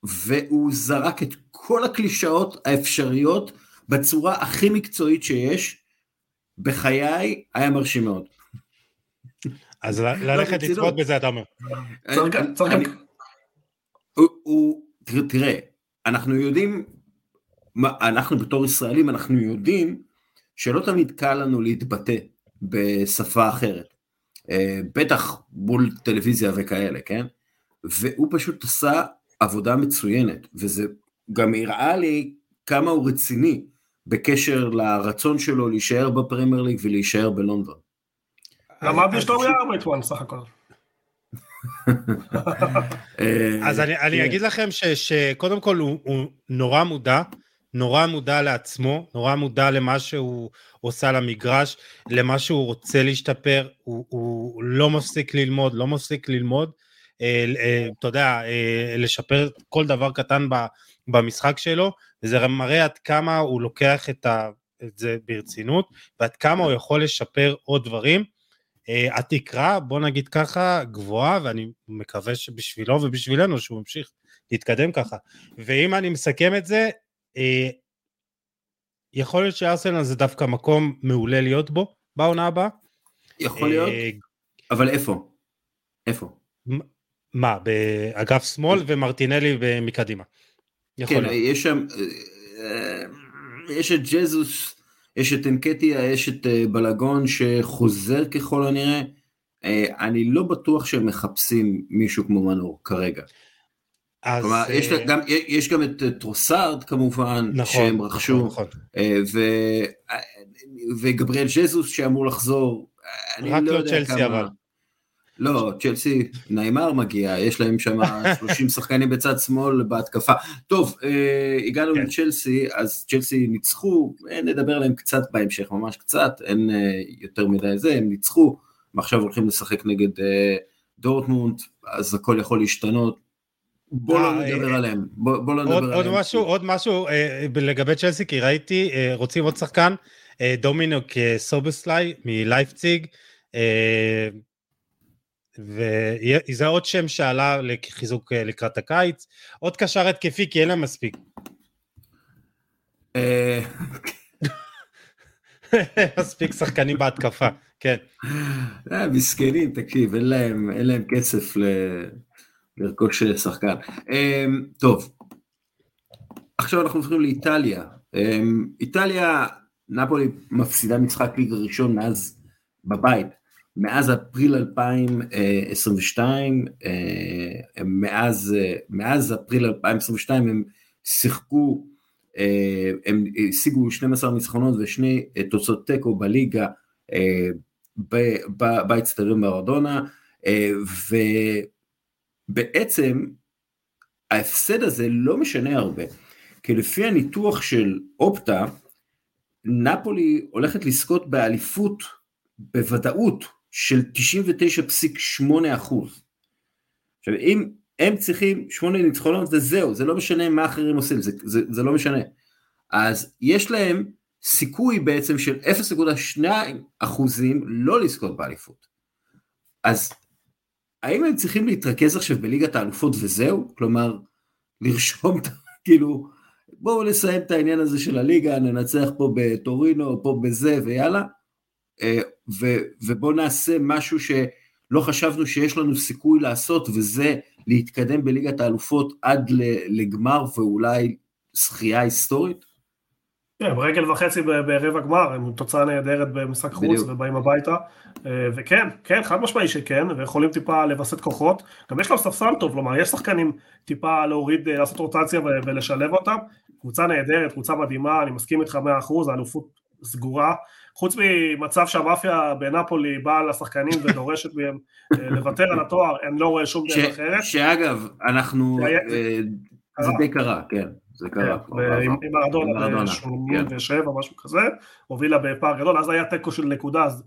והוא זרק את כל הקלישאות האפשריות בצורה הכי מקצועית שיש, בחיי היה מרשים מאוד. אז ללכת לצפות בזה אתה אומר. תראה, אנחנו יודעים, אנחנו בתור ישראלים, אנחנו יודעים שלא תמיד קל לנו להתבטא בשפה אחרת. אה, בטח מול טלוויזיה וכאלה, כן? והוא פשוט עשה עבודה מצוינת, וזה גם הראה לי כמה הוא רציני. בקשר לרצון שלו להישאר בפרמייר ליג ולהישאר בלונדון. למד בשלומי ארבייטואן סך הכל. [LAUGHS] אז אני אגיד לכם שקודם כל הוא נורא מודע, נורא מודע לעצמו, נורא מודע למה שהוא עושה למגרש, למה שהוא רוצה להשתפר, הוא לא מפסיק ללמוד, לא מפסיק ללמוד, אה, אה, אתה יודע, אה, לשפר כל דבר קטן במשחק שלו, וזה מראה עד כמה הוא לוקח את, ה, את זה ברצינות, ועד כמה הוא יכול לשפר עוד דברים. אה, התקרה, בוא נגיד ככה, גבוהה, ואני מקווה שבשבילו ובשבילנו שהוא ימשיך להתקדם ככה. ואם אני מסכם את זה, אה, יכול להיות שארסנל זה דווקא מקום מעולה להיות בו בעונה הבאה. יכול להיות, אבל איפה? איפה? מה, באגף שמאל ומרטינלי מקדימה. כן, יש שם, יש את ג'זוס, יש את אנקטיה, יש את אה, בלגון שחוזר ככל הנראה. אה, אני לא בטוח שהם מחפשים מישהו כמו מנור כרגע. אז... כלומר, יש, אה, גם, יש גם את טרוסארד כמובן, נכון, שהם נכון, רכשו, נכון, נכון. ו, וגבריאל ג'זוס שאמור לחזור, רק לא, לא צ'לסי אבל. לא, צ'לסי, ניימר מגיע, יש להם שם [LAUGHS] 30 שחקנים בצד שמאל בהתקפה. טוב, אה, הגענו כן. לצ'לסי, אז צ'לסי ניצחו, אה, נדבר עליהם קצת בהמשך, ממש קצת, אין אה, יותר מדי זה, הם ניצחו, ועכשיו הולכים לשחק נגד אה, דורטמונד, אז הכל יכול להשתנות. בוא לא אה, נדבר אה, עליהם, בוא, בוא לא נדבר עוד, עליהם. עוד משהו, עוד משהו אה, לגבי צ'לסי, כי ראיתי, אה, רוצים עוד שחקן, אה, דומינוק סובסליי מלייפציג, אה, וזה עוד שם שעלה לחיזוק אה, לקראת הקיץ, עוד קשר התקפי כי אין להם מספיק. אה, [LAUGHS] מספיק שחקנים בהתקפה, כן. אה, מסכנים, תקשיב, אין להם, אין להם כסף ל... לרכוש שחקן. טוב, עכשיו אנחנו הולכים לאיטליה. איטליה, נפולי מפסידה משחק ליגה ראשון מאז בבית מאז אפריל 2022, אה, מאז, אה, מאז אפריל 2022 הם שיחקו, אה, הם השיגו 12 ניצחונות ושני תוצאות תיקו בליגה באצטדיון בארדונה, ובעצם ההפסד הזה לא משנה הרבה, כי לפי הניתוח של אופטה, נפולי הולכת לזכות באליפות בוודאות של 99.8 אחוז. עכשיו אם הם צריכים שמונה ניצחונות וזהו, זה לא משנה מה אחרים עושים, זה, זה, זה לא משנה. אז יש להם סיכוי בעצם של 0.2 אחוזים לא לזכות באליפות. אז האם הם צריכים להתרכז עכשיו בליגת האלופות וזהו? כלומר, לרשום, [LAUGHS] כאילו, בואו נסיים את העניין הזה של הליגה, ננצח פה בטורינו, פה בזה ויאללה, ו, ובוא נעשה משהו שלא חשבנו שיש לנו סיכוי לעשות, וזה להתקדם בליגת האלופות עד לגמר ואולי זכייה היסטורית? כן, ברגל וחצי ברבע גמר, הם תוצאה נהדרת במשחק חוץ בדיוק. ובאים הביתה, אה, וכן, כן, חד משמעי שכן, ויכולים טיפה לווסת כוחות, גם יש להם ספסל טוב, כלומר, יש שחקנים טיפה להוריד, אה, לעשות רוטציה ולשלב אותם, קבוצה נהדרת, קבוצה מדהימה, אני מסכים איתך 100%, האלופות סגורה, חוץ ממצב שהמאפיה בנפולי באה לשחקנים ודורשת מהם אה, לוותר על התואר, אני לא רואה שום דרך אחרת. שאגב, אנחנו, אה, זה די קרה, כן. זה קרה. כן, עם ארדונה ב-87 או משהו כזה, הובילה בפער גדול, אז היה תיקו של נקודה, אז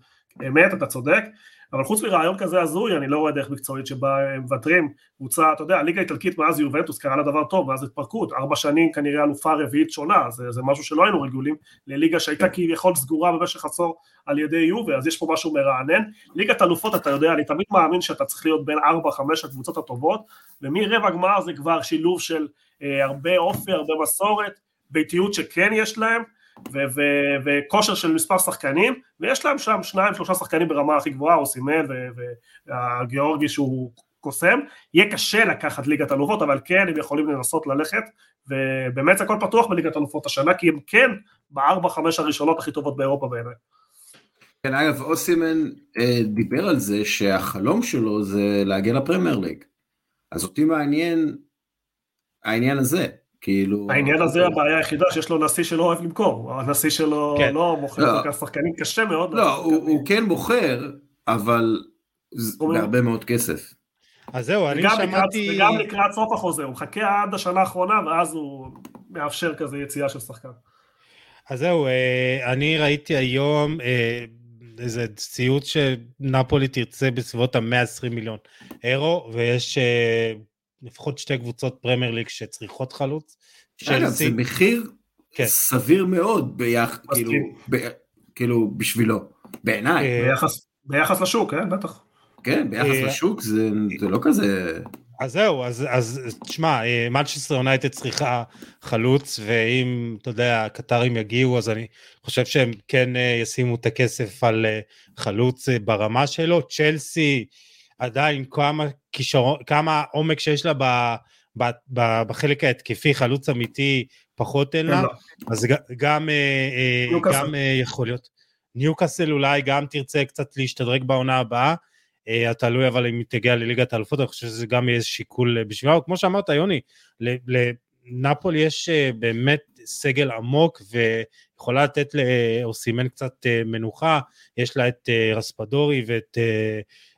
אמת, אתה צודק, אבל חוץ מרעיון כזה הזוי, אני לא רואה דרך מקצועית שבה הם מוותרים, קבוצה, אתה יודע, הליגה האיטלקית מאז יובנטוס קרה לה דבר טוב, מאז התפרקות, ארבע שנים כנראה אלופה רביעית שונה, זה, זה משהו שלא היינו רגילים לליגה שהייתה כן. כביכול סגורה במשך עשור על ידי יובה, אז יש פה משהו מרענן. ליגת אלופות, אתה יודע, אני תמיד מאמין שאתה צריך להיות בין ארבע, חמש הקבוצות הטובות, ומרבע גמר זה כבר שילוב של אה, הרבה אופי, הרבה מסורת, ביתיות שכן יש להם, וכושר של מספר שחקנים, ויש להם שם שניים שלושה שחקנים ברמה הכי גבוהה, אוסימן והגיאורגי שהוא קוסם, יהיה קשה לקחת ליגת אלופות, אבל כן הם יכולים לנסות ללכת, ובאמת הכל פתוח בליגת אלופות השנה, כי הם כן בארבע חמש הראשונות הכי טובות באירופה בעיניי. כן, אגב, אוסימן אה, דיבר על זה שהחלום שלו זה להגיע לפרמייר ליג. אז אותי מעניין העניין הזה. כאילו... העניין הזה הבעיה היחידה שיש לו נשיא שלא אוהב למכור, הנשיא שלו כן. לא מוכר לא. כל כך שחקנים, קשה מאוד. לא, הוא, הוא כן מוכר, אבל בהרבה מאוד כסף. אז זהו, אני שמעתי... וגם לקראת סוף החוזה, הוא מחכה עד השנה האחרונה, ואז הוא מאפשר כזה יציאה של שחקן. אז זהו, אה, אני ראיתי היום אה, איזה ציוץ שנפולי תרצה בסביבות ה-120 מיליון אירו, ויש אה, לפחות שתי קבוצות פרמייר ליג שצריכות חלוץ. אגב, זה מחיר, כן. סביר מאוד ביח, כאילו, ב, כאילו בשבילו, בעיניי. ביחס, ביחס לשוק, כן, בטח. כן, ביחס לשוק זה, זה לא כזה... אז זהו, אז, אז תשמע, מנצ'סטר יונייטד צריכה חלוץ, ואם, אתה יודע, הקטרים יגיעו, אז אני חושב שהם כן ישימו את הכסף על חלוץ ברמה שלו. צ'לסי, עדיין כמה כישרון, כמה עומק שיש לה ב, ב, ב, בחלק ההתקפי, חלוץ אמיתי, פחות אין לה, אז גם, גם יכול להיות. ניוקאסל אולי גם תרצה קצת להשתדרג בעונה הבאה. תלוי אבל אם היא תגיע לליגת האלופות, אני חושב שזה גם יהיה שיקול בשבילה, כמו שאמרת יוני, לנפול יש באמת סגל עמוק ויכולה לתת לאוסימן קצת מנוחה, יש לה את רספדורי ואת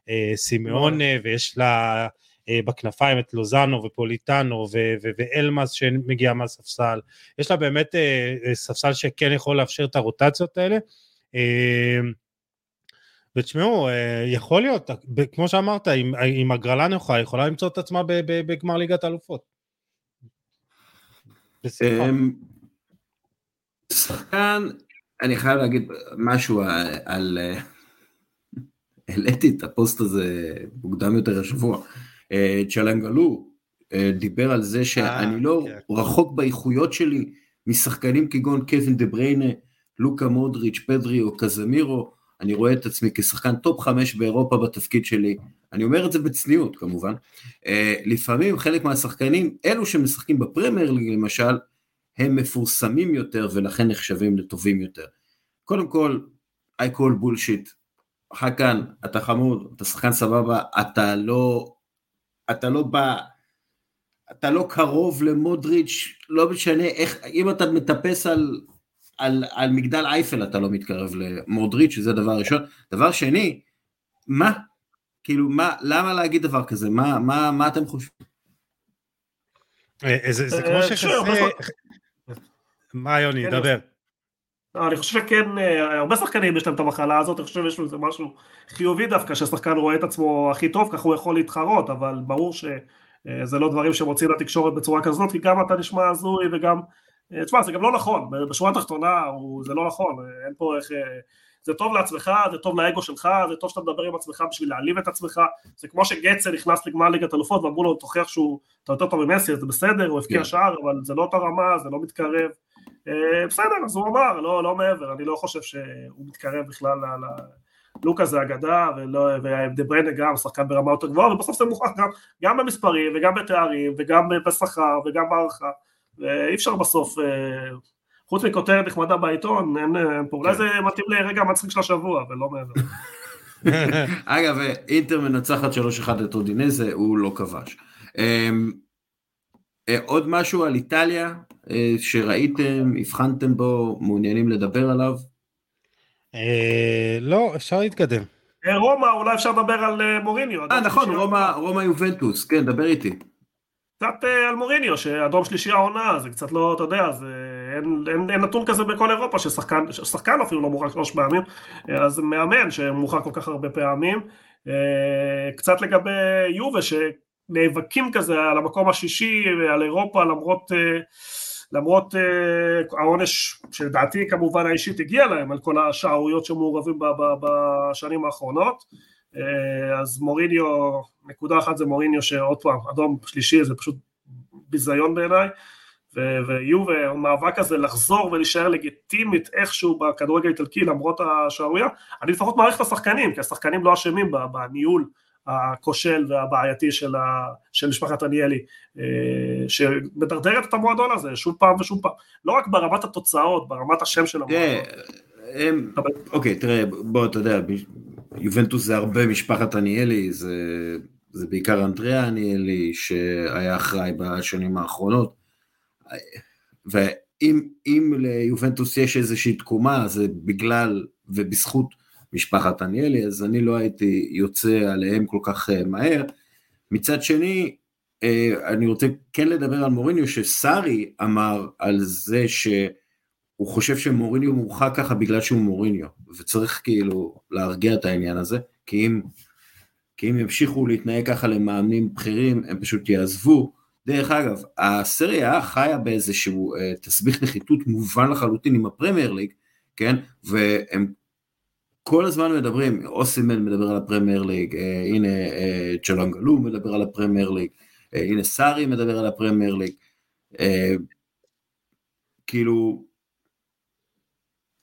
uh, uh, סימאונה ויש לה uh, בכנפיים את לוזאנו ופוליטאנו ו- ו- ואלמאס שמגיע מהספסל, יש לה באמת ספסל שכן יכול לאפשר את הרוטציות האלה. ותשמעו, אה, יכול להיות, כמו שאמרת, אם, אם הגרלה נוחה, יכולה למצוא את עצמה בגמר ליגת האלופות. אמ, שחקן, אני חייב להגיד משהו על... אה, העליתי את הפוסט הזה מוקדם יותר השבוע. אה, צ'לנגלו דיבר על זה שאני לא כן. רחוק באיכויות שלי משחקנים כגון קווין דה בריינה, לוקה מודריץ', פדרי או קזמירו, אני רואה את עצמי כשחקן טופ חמש באירופה בתפקיד שלי, אני אומר את זה בצניעות כמובן, לפעמים חלק מהשחקנים, אלו שמשחקים בפרמייר ליג למשל, הם מפורסמים יותר ולכן נחשבים לטובים יותר. קודם כל, I call bullshit, האקן, אתה חמוד, אתה שחקן סבבה, אתה לא, אתה לא בא, אתה לא קרוב למודריץ', לא משנה איך, אם אתה מטפס על על, על מגדל אייפל אתה לא מתקרב למודריץ', שזה דבר ראשון. דבר שני, מה? כאילו, מה, למה להגיד דבר כזה? מה, מה, מה אתם חושבים? אה, זה, זה כמו אה, שחסר... מה יוני, כן, דבר. אני חושב שכן, אה, הרבה שחקנים יש להם את המחלה הזאת, אני חושב שיש לזה משהו חיובי דווקא, ששחקן רואה את עצמו הכי טוב, ככה הוא יכול להתחרות, אבל ברור שזה לא דברים שמוצאים לתקשורת בצורה כזאת, כי גם אתה נשמע הזוי וגם אה, תשמע, זה גם לא נכון, בשורה התחתונה זה לא נכון, אה, אין פה איך... אה, זה טוב לעצמך, זה טוב לאגו שלך, זה טוב שאתה מדבר עם עצמך בשביל להעליב את עצמך, זה כמו שגצל נכנס לגמר ליגת אלופות ואמרו לו תוכיח שהוא, אתה יותר טוב ממסי, זה בסדר, הוא הבקיע yeah. כן. שער, אבל זה לא אותה רמה, זה לא מתקרב, בסדר, אז הוא אמר, לא, לא מעבר, אני לא חושב שהוא מתקרב בכלל ל... לוקה זה אגדה, ודה בריינה גם שחקן ברמה יותר גבוהה, ובסוף זה מוכרח גם, גם במספרים וגם בתארים וגם בשכר וגם בהערכה. ואי אפשר בסוף, אה, חוץ מכותרת נחמדה בעיתון, אין פה, אולי כן. זה מתאים לרגע המצחיק של השבוע, ולא מעבר. [LAUGHS] אגב, אינטר מנצחת 3-1 את אודינזה, הוא לא כבש. אמ, אה, עוד משהו על איטליה אה, שראיתם, הבחנתם בו, מעוניינים לדבר עליו? לא, אפשר להתקדם. רומא, אולי אפשר לדבר על מוריניו. אה, נכון, רומא יובנטוס, כן, דבר איתי. קצת אה, על מוריניו, שאדום שלישי העונה, זה קצת לא, אתה יודע, זה, אין, אין, אין נתון כזה בכל אירופה, ששחקן, ששחקן אפילו לא מורחק שלוש פעמים, אז מאמן שמורחק כל כך הרבה פעמים. אה, קצת לגבי יובה, שנאבקים כזה על המקום השישי, על אירופה, למרות, למרות העונש שלדעתי כמובן האישית הגיע להם, על כל השערוריות שמעורבים בשנים האחרונות. אה, אז מוריניו, נקודה אחת זה מוריניו שעוד פעם, אדום שלישי זה פשוט ביזיון בעיניי, ויובה, המאבק הזה לחזור ולהישאר לגיטימית איכשהו בכדורגל האיטלקי למרות השערורייה, אני לפחות מעריך את השחקנים, כי השחקנים לא אשמים בניהול הכושל והבעייתי של, ה, של משפחת עניאלי, אה, שמדרדרת את המועדון הזה שוב פעם ושוב פעם, לא רק ברמת התוצאות, ברמת השם של המועדון. אוקיי, תראה, בוא, אתה יודע, יובנטוס זה הרבה משפחת עניאלי, זה, זה בעיקר אנדריאה עניאלי שהיה אחראי בשנים האחרונות. ואם ליובנטוס יש איזושהי תקומה, זה בגלל ובזכות משפחת עניאלי, אז אני לא הייתי יוצא עליהם כל כך אה, מהר. מצד שני, אה, אני רוצה כן לדבר על מוריניו, שסארי אמר על זה ש... הוא חושב שמוריניו מורחק ככה בגלל שהוא מוריניו, וצריך כאילו להרגיע את העניין הזה, כי אם, כי אם ימשיכו להתנהג ככה למאמנים בכירים, הם פשוט יעזבו, דרך אגב, הסריה חיה באיזשהו אה, תסביך נחיתות מובן לחלוטין עם הפרמייר ליג, כן? והם כל הזמן מדברים, אוסימן מדבר על הפרמייר ליג, אה, הנה אה, צ'להאנולו מדבר על הפרמייר ליג, אה, הנה סארי מדבר על הפרמייר ליג, אה, כאילו,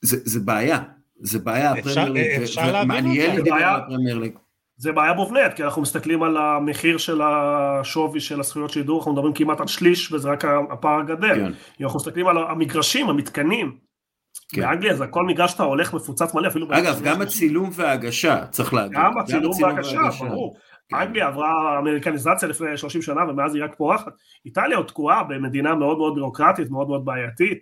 זה, זה בעיה, זה בעיה, הפרמייר ליג, אותה. לדבר. על הפרמייר ליג. זה בעיה מובנית, כי אנחנו מסתכלים על המחיר של השווי של הזכויות שידור, אנחנו מדברים כמעט על שליש, וזה רק הפער הגדל. כן. אם אנחנו מסתכלים על המגרשים, המתקנים, כן. באנגליה זה הכל מגרש שאתה הולך מפוצץ מלא, אפילו... אגב, גם הצילום וההגשה, צריך להגיד. גם הצילום וההגשה, ברור. כן. אנגליה עברה אמריקניזציה לפני 30 שנה ומאז היא רק פורחת. איטליה עוד תקועה במדינה מאוד מאוד בירוקרטית, מאוד מאוד בעייתית.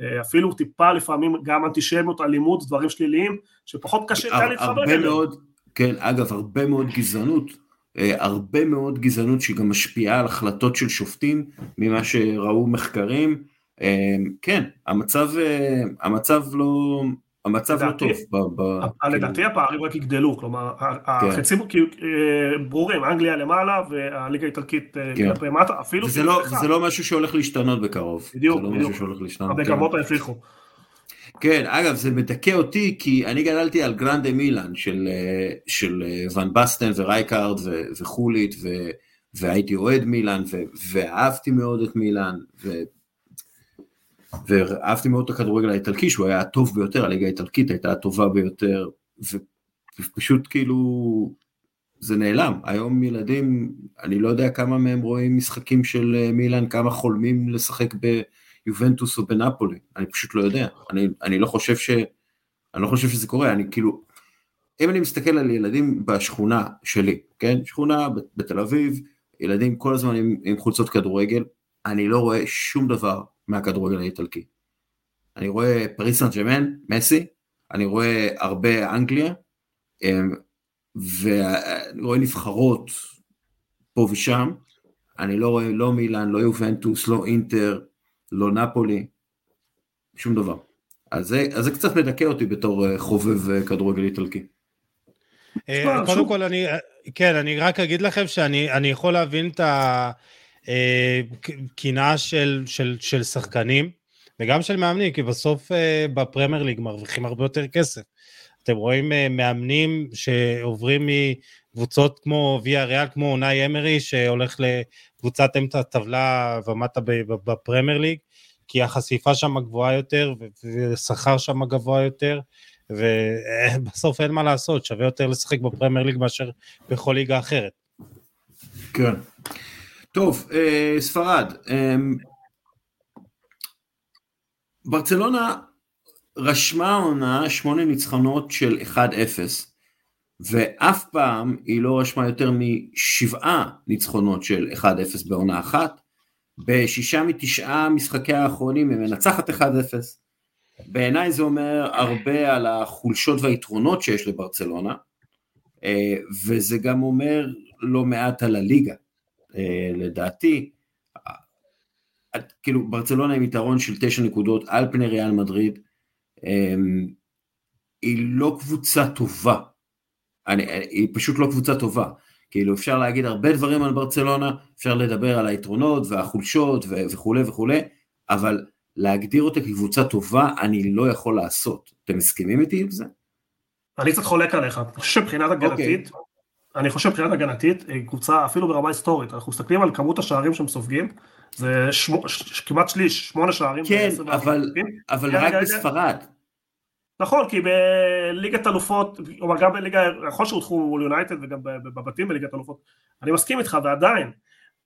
אה, אפילו טיפה לפעמים גם אנטישמיות, אלימות, דברים שליליים, שפחות קשה קל הר- להתחבר אליהם. מאוד, כן, אגב, הרבה מאוד גזענות, אה, הרבה מאוד גזענות שהיא גם משפיעה על החלטות של שופטים, ממה שראו מחקרים. אה, כן, המצב, אה, המצב לא, המצב לא טוב. ב- ב- אה, כאילו, לדעתי הפערים רק יגדלו, כלומר כן. החצים אה, ברורים, אנגליה למעלה והליגה האיטלקית כן. כלפי מטה, אפילו וזה לא, וזה לא משהו שהולך להשתנות בקרוב. בדיוק, זה לא בדיוק. משהו שהולך להשתנות. המגמות ההפריחו. כן, אגב, זה מדכא אותי, כי אני גדלתי על גרנדה מילאן של, של ון בסטן ורייקארד ו- וחוליט, ו- והייתי אוהד מילאן, ו- ואהבתי מאוד את מילאן, ו- ואהבתי מאוד את הכדורגל האיטלקי, שהוא היה הטוב ביותר, הליגה האיטלקית הייתה הטובה ביותר, ופשוט כאילו, זה נעלם. היום ילדים, אני לא יודע כמה מהם רואים משחקים של אה, מילאן, כמה חולמים לשחק ב... יובנטוס או בנפולי, אני פשוט לא יודע, אני, אני לא חושב ש... אני לא חושב שזה קורה, אני כאילו, אם אני מסתכל על ילדים בשכונה שלי, כן, שכונה בתל אביב, ילדים כל הזמן עם, עם חולצות כדורגל, אני לא רואה שום דבר מהכדורגל האיטלקי. אני רואה פריס סן ג'מן, מסי, אני רואה הרבה אנגליה, אמ, ואני רואה נבחרות פה ושם, אני לא רואה לא מילאן, לא יובנטוס, לא אינטר, לא נפולי, שום דבר. אז זה, אז זה קצת מדכא אותי בתור אה, חובב אה, כדורגל איטלקי. אה, קודם כל אני, כן, אני רק אגיד לכם שאני אני יכול להבין את הקנאה של, של, של שחקנים וגם של מאמנים, כי בסוף אה, בפרמייר ליג מרוויחים הרבה יותר כסף. אתם רואים אה, מאמנים שעוברים מקבוצות כמו ויה ריאל, כמו אונאי אמרי, שהולך לקבוצת אמצע הטבלה ומטה בפרמייר ליג, כי החשיפה שם גבוהה יותר ושכר שם גבוה יותר. ובסוף [LAUGHS] אין מה לעשות, שווה יותר לשחק בפרמייר ליג מאשר בכל ליגה אחרת. כן. טוב, אה, ספרד. אה, ברצלונה רשמה עונה שמונה ניצחונות של 1-0, ואף פעם היא לא רשמה יותר משבעה ניצחונות של 1-0 בעונה אחת. בשישה מתשעה משחקי האחרונים היא מנצחת 1-0. בעיניי זה אומר הרבה על החולשות והיתרונות שיש לברצלונה, אה, וזה גם אומר לא מעט על הליגה. אה, לדעתי, אה, כאילו ברצלונה עם יתרון של תשע נקודות על פני ריאל מדריד, אה, היא לא קבוצה טובה, אני, היא פשוט לא קבוצה טובה. כאילו אפשר להגיד הרבה דברים על ברצלונה, אפשר לדבר על היתרונות והחולשות וכולי וכולי, אבל להגדיר אותה כקבוצה טובה אני לא יכול לעשות. אתם מסכימים איתי עם זה? אני קצת חולק עליך, אני חושב מבחינת אוקיי. הגנתית, אני חושב מבחינת הגנתית, היא קבוצה אפילו ברמה היסטורית, אנחנו מסתכלים על כמות השערים שהם סופגים, זה שמו, ש, כמעט שליש, שמונה שערים. כן, ב- 24 אבל. אבל רגע, רק רגע. בספרד. נכון, כי בליגת אלופות, כלומר גם בליגה, יכול שהודחו מול יונייטד וגם בבתים בליגת אלופות, אני מסכים איתך ועדיין,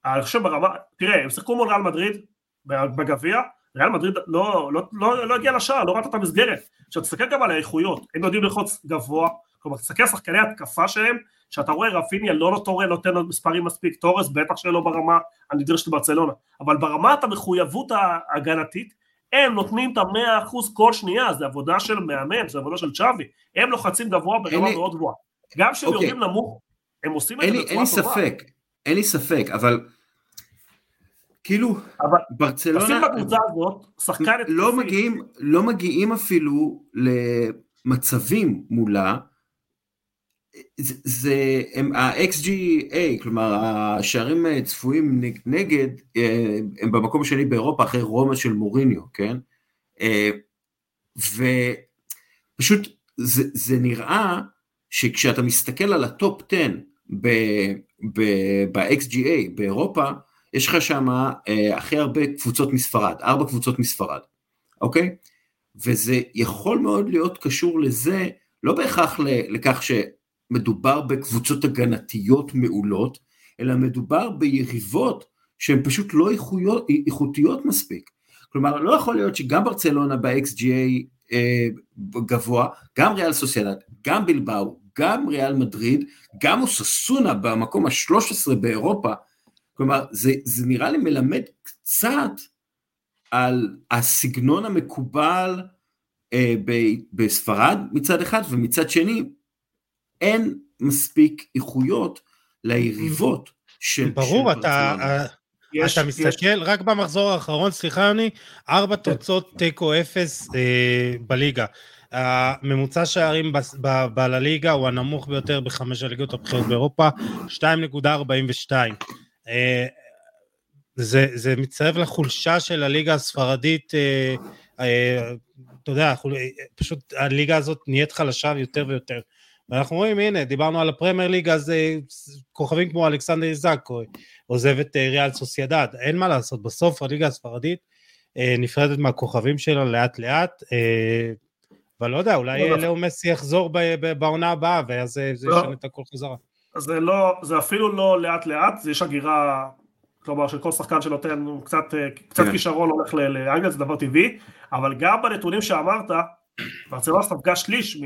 אני חושב ברמה, תראה, הם שיחקו מול ריאל מדריד בגביע, ריאל מדריד לא, לא, לא, לא הגיע לשער, לא ראה את המסגרת. עכשיו תסתכל גם על האיכויות, הם יודעים ללחוץ גבוה, כלומר תסתכל על שחקני התקפה שלהם, שאתה רואה רפיניה לא נותן נותן לו מספרים מספיק, תורס בטח שלא ברמה הנדרשת ברצלונה, אבל ברמת המחויבות ההגנתית, הם נותנים את המאה אחוז כל שנייה, זה עבודה של מאמן, זה עבודה של צ'אבי, הם לוחצים גבוה ברמה מאוד גבוהה. גם כשהם אוקיי. יורדים נמוך, הם עושים את אין זה לי, אין בצורה לי טובה. ספק, אין לי ספק, אבל כאילו אבל ברצלונה עושים בקבוצה הזאת, שחקן התקפי, לא מגיעים, לא מגיעים אפילו למצבים מולה זה, זה ה-XGA, כלומר השערים צפויים נגד, הם במקום השני באירופה אחרי רומא של מוריניו, כן? ופשוט זה, זה נראה שכשאתה מסתכל על הטופ 10 ב-XGA באירופה, יש לך שם אה, הכי הרבה קבוצות מספרד, ארבע קבוצות מספרד, אוקיי? וזה יכול מאוד להיות קשור לזה, לא בהכרח לכך שמדובר בקבוצות הגנתיות מעולות, אלא מדובר ביריבות שהן פשוט לא איכויות, איכותיות מספיק. כלומר, לא יכול להיות שגם ברצלונה ב-XGA אה, גבוה, גם ריאל סוסיידד, גם בלבאו, גם ריאל מדריד, גם אוססונה במקום ה-13 באירופה, כלומר זה, זה נראה לי מלמד קצת על הסגנון המקובל אה, ב, בספרד מצד אחד, ומצד שני אין מספיק איכויות ליריבות של... ברור, של אתה, אה, יש, אתה מסתכל יש. רק במחזור האחרון, סליחה יוני, ארבע כן. תוצאות תיקו אפס אה, בליגה. הממוצע שערים בליגה הוא הנמוך ביותר בחמש הליגות הבכירות באירופה, 2.42. אה, זה, זה מצטרף לחולשה של הליגה הספרדית, אה, אה, אתה יודע, פשוט הליגה הזאת נהיית חלשה יותר ויותר. ואנחנו רואים, הנה, דיברנו על הפרמייר ליג, אז כוכבים כמו אלכסנדר איזק עוזב את ריאל סוסיידד, אין מה לעשות, בסוף הליגה הספרדית נפרדת מהכוכבים שלה לאט לאט, אבל לא יודע, אולי לא, לא. לאו מסי יחזור בעונה הבאה, ואז זה לא. ישנה את הכל חזרה. זה לא, זה אפילו לא לאט לאט, זה יש הגירה, כלומר שכל שחקן שנותן קצת, קצת כן. כישרון הולך לאנגליה, זה דבר טבעי, אבל גם בנתונים שאמרת, ברצלונה ספגה שליש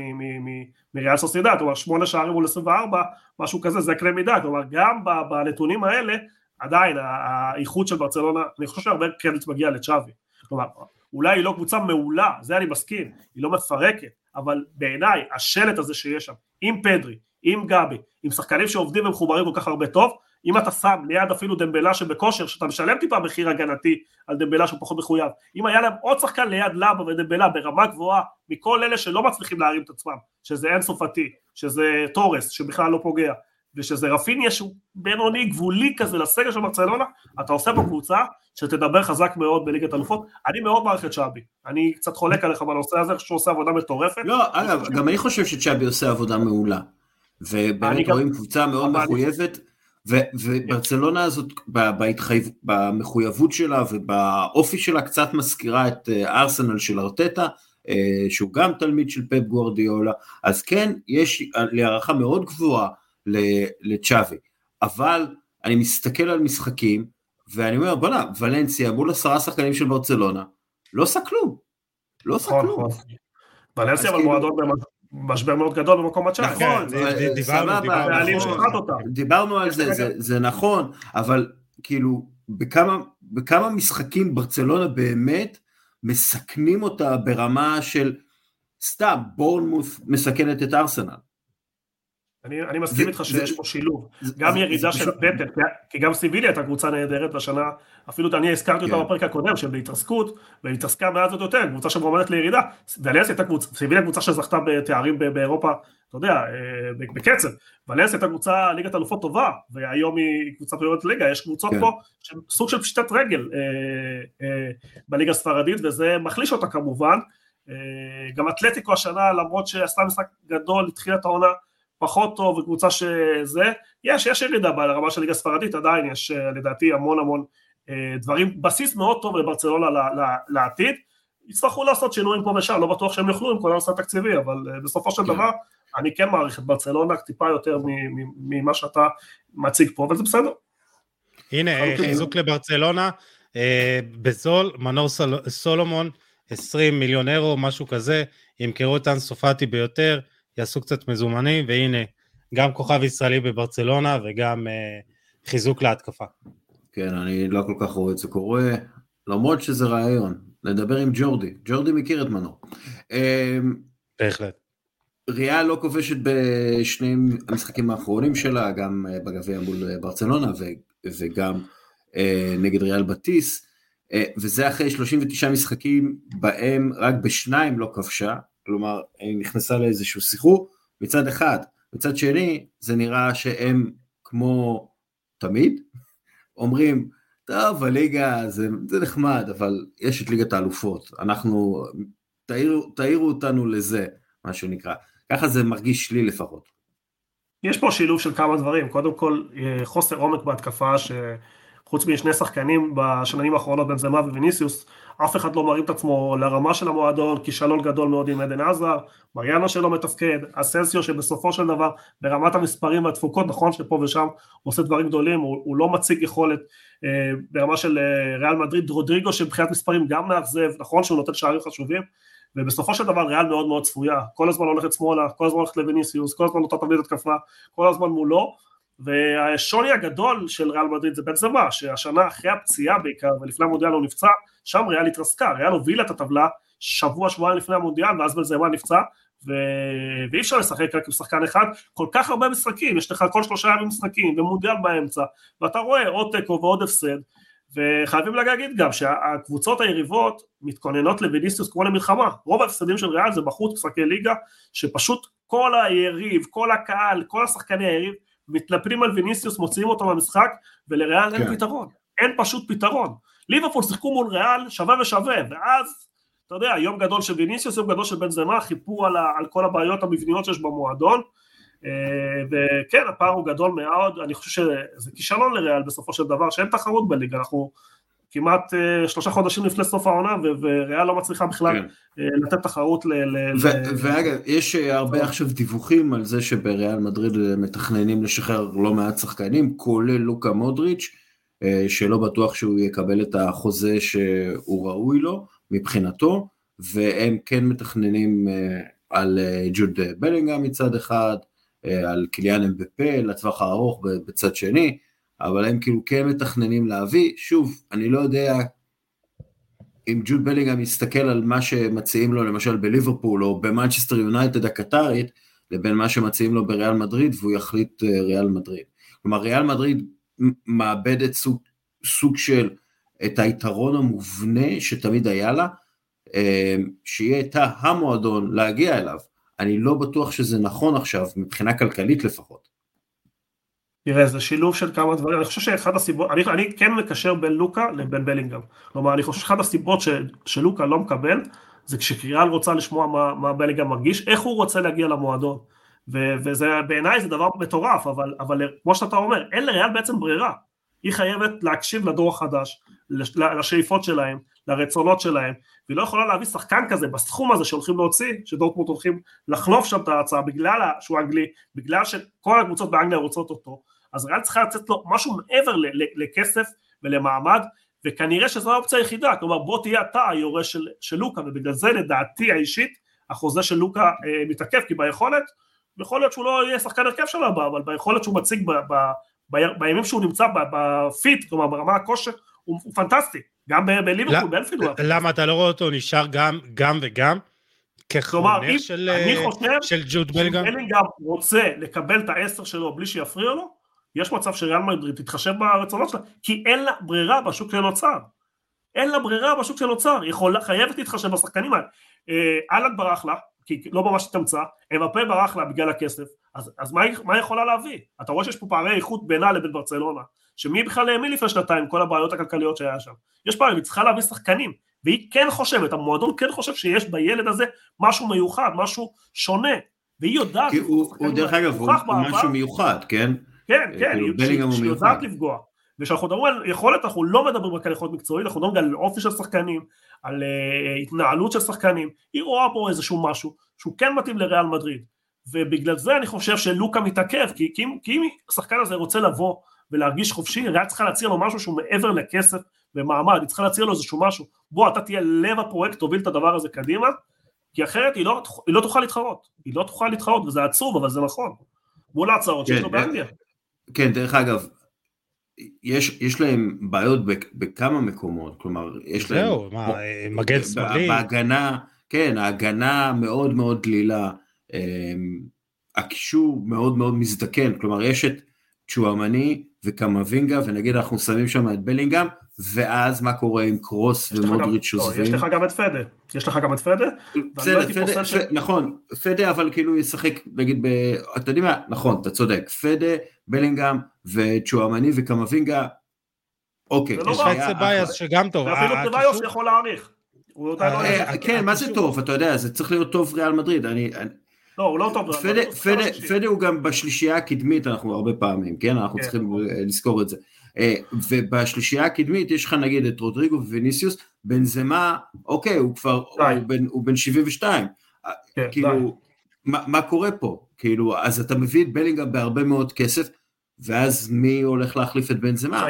מריאל סוסידד, כלומר שמונה שערים מול 24, משהו כזה, זה קנה מידה, כלומר גם בנתונים האלה, עדיין האיכות של ברצלונה, אני חושב שהרבה קרדיט מגיע לצ'אבי, כלומר אולי היא לא קבוצה מעולה, זה אני מסכים, היא לא מפרקת, אבל בעיניי השלט הזה שיש שם, עם פדרי, עם גבי, עם שחקנים שעובדים ומחוברים כל כך הרבה טוב, אם אתה שם ליד אפילו דמבלה שבכושר, שאתה משלם טיפה מחיר הגנתי על דמבלה שהוא פחות מחויב, אם היה להם עוד שחקן ליד למה ודמבלה ברמה גבוהה מכל אלה שלא מצליחים להרים את עצמם, שזה אינסופתי, שזה תורס שבכלל לא פוגע, ושזה רפיניה שהוא בינוני גבולי כזה לסגל של ברצלונה, אתה עושה פה קבוצה שתדבר חזק מאוד בליגת אלופות, אני מאוד מעריך את צ'אבי, אני קצת חולק עליך בנושא הזה, שהוא עושה עבודה מטורפת. לא, אגב, גם אני חושב שצ'אבי עושה עבודה מעולה, ובאמת רואים קבוצה מאוד מחויבת, וברצלונה הזאת בהתחייב, במחויבות שלה ובאופי שלה קצת מזכירה את אה, ארסנל של ארטטה, אה, שהוא גם תלמיד של פפ גוורדיולה, אז כן, יש לי הערכה מאוד גבוהה לצ'אבי, אבל אני מסתכל על משחקים, ואני אומר, בוא'נה, ולנסיה מול עשרה שחקנים של ברצלונה, לא עושה כלום, לא עושה נכון, כלום. נכון. ולנסיה אבל כאילו- מועדון משבר מאוד גדול במקום הצ'אנס. נכון, דיברנו על זה, זה נכון, אבל כאילו בכמה משחקים ברצלונה באמת מסכנים אותה ברמה של סתם בורנמוס מסכנת את ארסנל. אני, אני מסכים איתך שיש פה שילוב, גם ירידה של פטל, כי גם סיביליה הייתה קבוצה נהדרת בשנה, אפילו אני הזכרתי אותה כן. בפרק הקודם, של בהתרסקות, והתעסקה מעט עוד יותר, קבוצה שמועמדת לירידה, ואליאס הייתה קבוצה, סיביליה קבוצה שזכתה בתארים באירופה, אתה יודע, אה, בקצב, ואליאס הייתה קבוצה ליגת אלופות טובה, והיום היא קבוצה פריורית ליגה, יש קבוצות כן. פה, סוג של פשיטת רגל אה, אה, בליגה הספרדית, וזה מחליש אותה כמובן, גם אתלטיקו השנה, למרות שעשתה משחק גדול, התחילה את העונה, פחות טוב וקבוצה שזה, יש, יש ירידה ברמה של ליגה ספרדית, עדיין יש אה, לדעתי המון המון אה, דברים, בסיס מאוד טוב לברצלונה לעתיד, יצטרכו לעשות שינויים פה ושם, לא בטוח שהם יוכלו עם כל הנושא התקציבי, אבל אה, בסופו של כן. דבר אני כן מעריך את ברצלונה טיפה יותר ממה שאתה מציג פה, אבל זה בסדר. הנה, חיזוק לברצלונה, בזול, מנור סולומון, 20 מיליון אירו, משהו כזה, ימכרו את אנסופטי ביותר, יעשו קצת מזומנים, והנה, גם כוכב ישראלי בברצלונה וגם uh, חיזוק להתקפה. כן, אני לא כל כך רואה את זה קורה, למרות שזה רעיון, לדבר עם ג'ורדי, ג'ורדי מכיר את מנור. אמ, בהחלט. ריאל לא כובשת בשני המשחקים האחרונים שלה, גם אה, בגביע מול אה, ברצלונה וגם נגד ריאל בטיס, וזה אחרי 39 משחקים בהם רק בשניים לא כבשה, כלומר היא נכנסה לאיזשהו סחרור, מצד אחד מצד שני, זה נראה שהם כמו תמיד, אומרים, טוב, הליגה זה, זה נחמד, אבל יש את ליגת האלופות, אנחנו, תעירו, תעירו אותנו לזה, מה שנקרא. ככה זה מרגיש לי לפחות. יש פה שילוב של כמה דברים, קודם כל אה, חוסר עומק בהתקפה, שחוץ משני שחקנים בשנים האחרונות בין זמה וויניסיוס, אף אחד לא מרים את עצמו לרמה של המועדון, כישלון גדול מאוד עם עדן עזר, מריאנו שלא מתפקד, אסנסיו שבסופו של דבר ברמת המספרים והתפוקות, נכון שפה ושם הוא עושה דברים גדולים, הוא, הוא לא מציג יכולת אה, ברמה של אה, ריאל מדריד, רודריגו שמבחינת מספרים גם מאכזב, נכון שהוא נותן שערים חשובים, ובסופו של דבר ריאל מאוד מאוד צפויה, כל הזמן הולכת שמאלה, כל הזמן הולכת לוויניסיוס, כל הזמן אותה תבנית התקפה, כל הזמן מולו, והשוני הגדול של ריאל מדריד זה בן זמה, שהשנה אחרי הפציעה בעיקר, ולפני המונדיאל הוא נפצע, שם ריאל התרסקה, ריאל הובילה את הטבלה שבוע שבועיים לפני המונדיאל, ואז בן זמה נפצע, ו... ואי אפשר לשחק רק עם שחקן אחד, כל כך הרבה משחקים, יש לך כל שלושה ימים משחקים, ומונדיאל באמצע, ואתה רואה עוד תיקו ועוד הפסד, וחייבים להגיד גם שהקבוצות היריבות מתכוננות לוויניסיוס כמו למלחמה, רוב ההפסדים של ריאל זה בחוץ משחקי ליגה, שפשוט כל היריב, כל הקהל, כל השחקני היריב מתלפלים על ויניסיוס, מוציאים אותו מהמשחק, ולריאל כן. אין פתרון, אין פשוט פתרון. ליברפול שיחקו מול ריאל שווה ושווה, ואז, אתה יודע, יום גדול של ויניסיוס, יום גדול של בן זמה, חיפו על, ה, על כל הבעיות המבניות שיש במועדון, אה, וכן, הפער הוא גדול מאוד, אני חושב שזה כישלון לריאל בסופו של דבר, שאין תחרות בליגה, אנחנו כמעט uh, שלושה חודשים לפני סוף העונה, וריאל לא מצליחה בכלל כן. uh, לתת תחרות ל... ל ואגב, יש uh, הרבה עכשיו דיווחים על זה שבריאל מדריד מתכננים לשחרר לא מעט שחקנים, כולל לוקה מודריץ', שלא בטוח שהוא יקבל את החוזה שהוא ראוי לו מבחינתו, והם כן מתכננים על ג'וד בלינגהם מצד אחד, על קיליאן אמבפה לטווח הארוך בצד שני, אבל הם כאילו כן מתכננים להביא, שוב, אני לא יודע אם ג'וד בלינגהם יסתכל על מה שמציעים לו למשל בליברפול או במנצ'סטר יונייטד הקטרית, לבין מה שמציעים לו בריאל מדריד, והוא יחליט אה, ריאל מדריד. כלומר, ריאל מדריד מאבדת סוג, סוג של את היתרון המובנה שתמיד היה לה, אה, שהיא הייתה המועדון להגיע אליו. אני לא בטוח שזה נכון עכשיו, מבחינה כלכלית לפחות. תראה, זה שילוב של כמה דברים, אני חושב שאחד הסיבות, אני, אני כן מקשר בין לוקה לבין בלינגהם. כלומר, אני חושב שאחד הסיבות ש, שלוקה לא מקבל, זה כשקריאל רוצה לשמוע מה, מה בלינגהם מרגיש, איך הוא רוצה להגיע למועדון. ו, וזה בעיניי זה דבר מטורף, אבל, אבל כמו שאתה אומר, אין לריאל בעצם ברירה. היא חייבת להקשיב לדור החדש, לשאיפות שלהם, לרצונות שלהם, והיא לא יכולה להביא שחקן כזה בסכום הזה שהולכים להוציא, שדורטמונד הולכים לחלוף שם את ההצעה בגלל שהוא אנגלי, בגלל שכל הקבוצות באנגליה רוצות אותו, אז ריאל צריכה לצאת לו משהו מעבר לכסף ולמעמד, וכנראה שזו האופציה היחידה, כלומר בוא תהיה אתה היורש של, של לוקה, ובגלל זה לדעתי האישית, החוזה של לוקה אה, מתעכב, כי ביכולת, יכול להיות שהוא לא יהיה שחקן הרכב שלו הבא, אבל ביכולת שהוא מציג ב, ב, ב, בימים שהוא נמצא בפיט, כלומר ברמה הכושר, הוא, הוא פנטסטי, גם בליברפול, באנפילד. למה אתה לא רואה אותו נשאר גם, גם וגם? כחונך של, של ג'וד בלינגהם? אם בלינגהם רוצה לקבל את העשר שלו בלי שיפריע לו, יש מצב שריאל מדריד תתחשב ברצונות שלה, כי אין לה ברירה בשוק שנוצר. אין לה ברירה בשוק שנוצר, היא יכולה, חייבת להתחשב בשחקנים האלה. אה, אהלן ברח לה, כי לא ממש התאמצה, אמפה ברח לה בגלל הכסף, אז, אז מה, מה היא יכולה להביא? אתה רואה שיש פה פערי איכות בינה לבין ברצלונה, שמי בכלל האמין לפני שנתיים, כל הבעיות הכלכליות שהיה שם. יש פעמים, היא צריכה להביא שחקנים, והיא כן חושבת, המועדון כן חושב שיש בילד הזה משהו מיוחד, משהו שונה, והיא יודעת... הוא, הוא דרך אגב, הוא משהו מיוחד, כן? כן, כן, כאילו, שהיא יודעת לפגוע. וכשאנחנו מדברים על יכולת, אנחנו לא מדברים רק על יכולת מקצועית, אנחנו מדברים על אופי של שחקנים, על uh, התנהלות של שחקנים, היא רואה פה איזשהו משהו שהוא כן מתאים לריאל מדריד, ובגלל זה אני חושב שלוקה מתעכב, כי, כי, כי אם השחקן הזה רוצה לבוא ולהרגיש חופשי, ריאל צריכה להציע לו משהו שהוא מעבר לכסף ומעמד, היא צריכה להציע לו איזשהו משהו, בוא אתה תהיה לב הפרויקט, תוביל את הדבר הזה קדימה, כי אחרת היא לא, היא לא תוכל להתחרות, היא לא תוכל להתחרות, וזה עצוב, אבל זה נכון, מול ההצעות שיש לו כן, באנגליה. כן, דרך אגב, יש, יש להם בעיות בכמה מקומות, כלומר, יש להם... זהו, מה, מגן שמאלי? בהגנה, כן, ההגנה מאוד מאוד דלילה, אמ, הקישור מאוד מאוד מזדקן, כלומר, יש את צ'ואמני וקמבינגה, ונגיד אנחנו שמים שם את בלינגהם, ואז מה קורה עם קרוס ומודריץ' עוזבים? לא, יש לך גם את פדה, יש לך גם את פדה? בסדר, לא פדה, ש... נכון, פדה אבל כאילו ישחק, נגיד, ב... אתה יודע מה, נכון, אתה צודק, פדה, בלינגהם וצ'ואמני וקמבינגה, אוקיי. יש לך את סבאיוס שגם טוב. ואפילו סבאיוס יכול להעריך. לא כן, מה זה טוב, אתה יודע, זה צריך להיות טוב ריאל מדריד, אני... לא, הוא לא טוב. פדה הוא גם בשלישייה הקדמית, אנחנו הרבה פעמים, כן? אנחנו כן. צריכים לזכור את זה. אה, ובשלישייה הקדמית יש לך נגיד את רודריגו וויניסיוס, בנזמה, אוקיי, הוא כבר, הוא בן 72. כן, כאילו, מה קורה פה? כאילו, אז אתה מביא את בלינגהם בהרבה מאוד כסף, ואז מי הולך להחליף את בנזמה?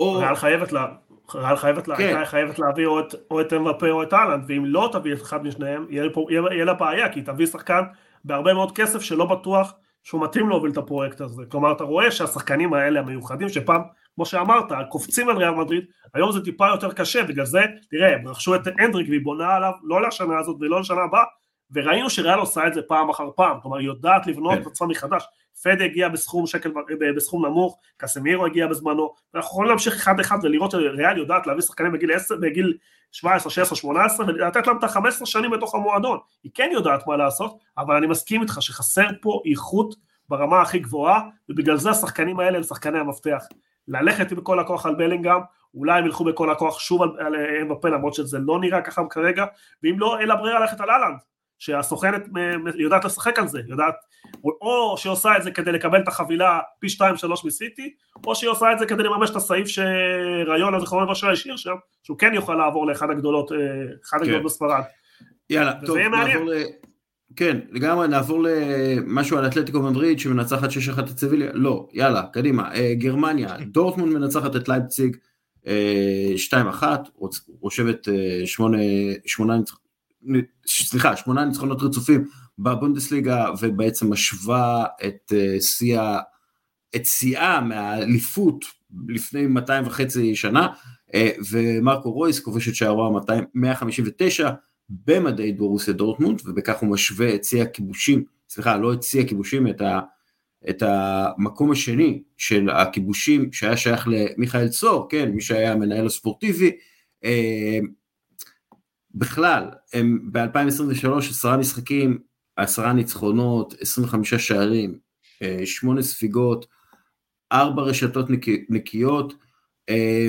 ריאל חייבת לה... ריאל חייבת, לה, כן. חייבת להביא או את, או את אמבפה או את אהלנד, ואם לא תביא את אחד משניהם, יהיה, יהיה, יהיה לה בעיה, כי תביא שחקן בהרבה מאוד כסף שלא בטוח שהוא מתאים להוביל את הפרויקט הזה. כלומר, אתה רואה שהשחקנים האלה המיוחדים, שפעם, כמו שאמרת, קופצים על ריאל מדריד, היום זה טיפה יותר קשה, בגלל זה, תראה, הם רכשו את הנדריק והיא בונה עליו, לא לשנה הזאת ולא לשנה הבאה, וראינו שריאל עושה את זה פעם אחר פעם, כלומר, היא יודעת לבנות כן. את עצמה מחדש. פד הגיע בסכום שקל, בסכום נמוך, קסמירו הגיע בזמנו, ואנחנו יכולים להמשיך אחד אחד ולראות שריאל יודעת להביא שחקנים בגיל 10, בגיל 17, 16, 18 ולתת להם את ה-15 שנים בתוך המועדון, היא כן יודעת מה לעשות, אבל אני מסכים איתך שחסר פה איכות ברמה הכי גבוהה, ובגלל זה השחקנים האלה הם שחקני המפתח. ללכת עם כל הכוח על בלינגהם, אולי הם ילכו בכל הכוח שוב על אמבפה למרות שזה לא נראה ככה כרגע, ואם לא, אין לה ברירה ללכת על אהלנד, שהסוכנת יודעת לשחק על זה, יודעת, או שהיא עושה את זה כדי לקבל את החבילה פי 2-3 מסיטי, או שהיא עושה את זה כדי לממש את הסעיף שריון הזיכרון למשל השאיר שם, שהוא כן יוכל לעבור לאחד הגדולות, אה, אחד הגדולות כן. בספרד. יאללה, טוב, נעבור ל... כן, לגמרי, נעבור למשהו על אתלטיקו מדריד שמנצחת 6-1 את סביליה, לא, יאללה, קדימה, אה, גרמניה, [LAUGHS] דורטמונד מנצחת את לייפציג 2-1, רושבת 8 ניצחונות. סליחה, שמונה ניצחונות רצופים בבונדסליגה ובעצם משווה את אה, שיאה, את שיאה מהאליפות לפני 200 וחצי שנה אה, ומרקו רויס כובש את שערו 159 במדי דורוסיה דורטמונד ובכך הוא משווה את שיא הכיבושים, סליחה לא את שיא הכיבושים, את, ה, את המקום השני של הכיבושים שהיה שייך למיכאל צור, כן, מי שהיה המנהל הספורטיבי אה, בכלל, הם ב-2023 עשרה משחקים, עשרה ניצחונות, 25 שערים, אה, שמונה ספיגות, ארבע רשתות נקיות, אה,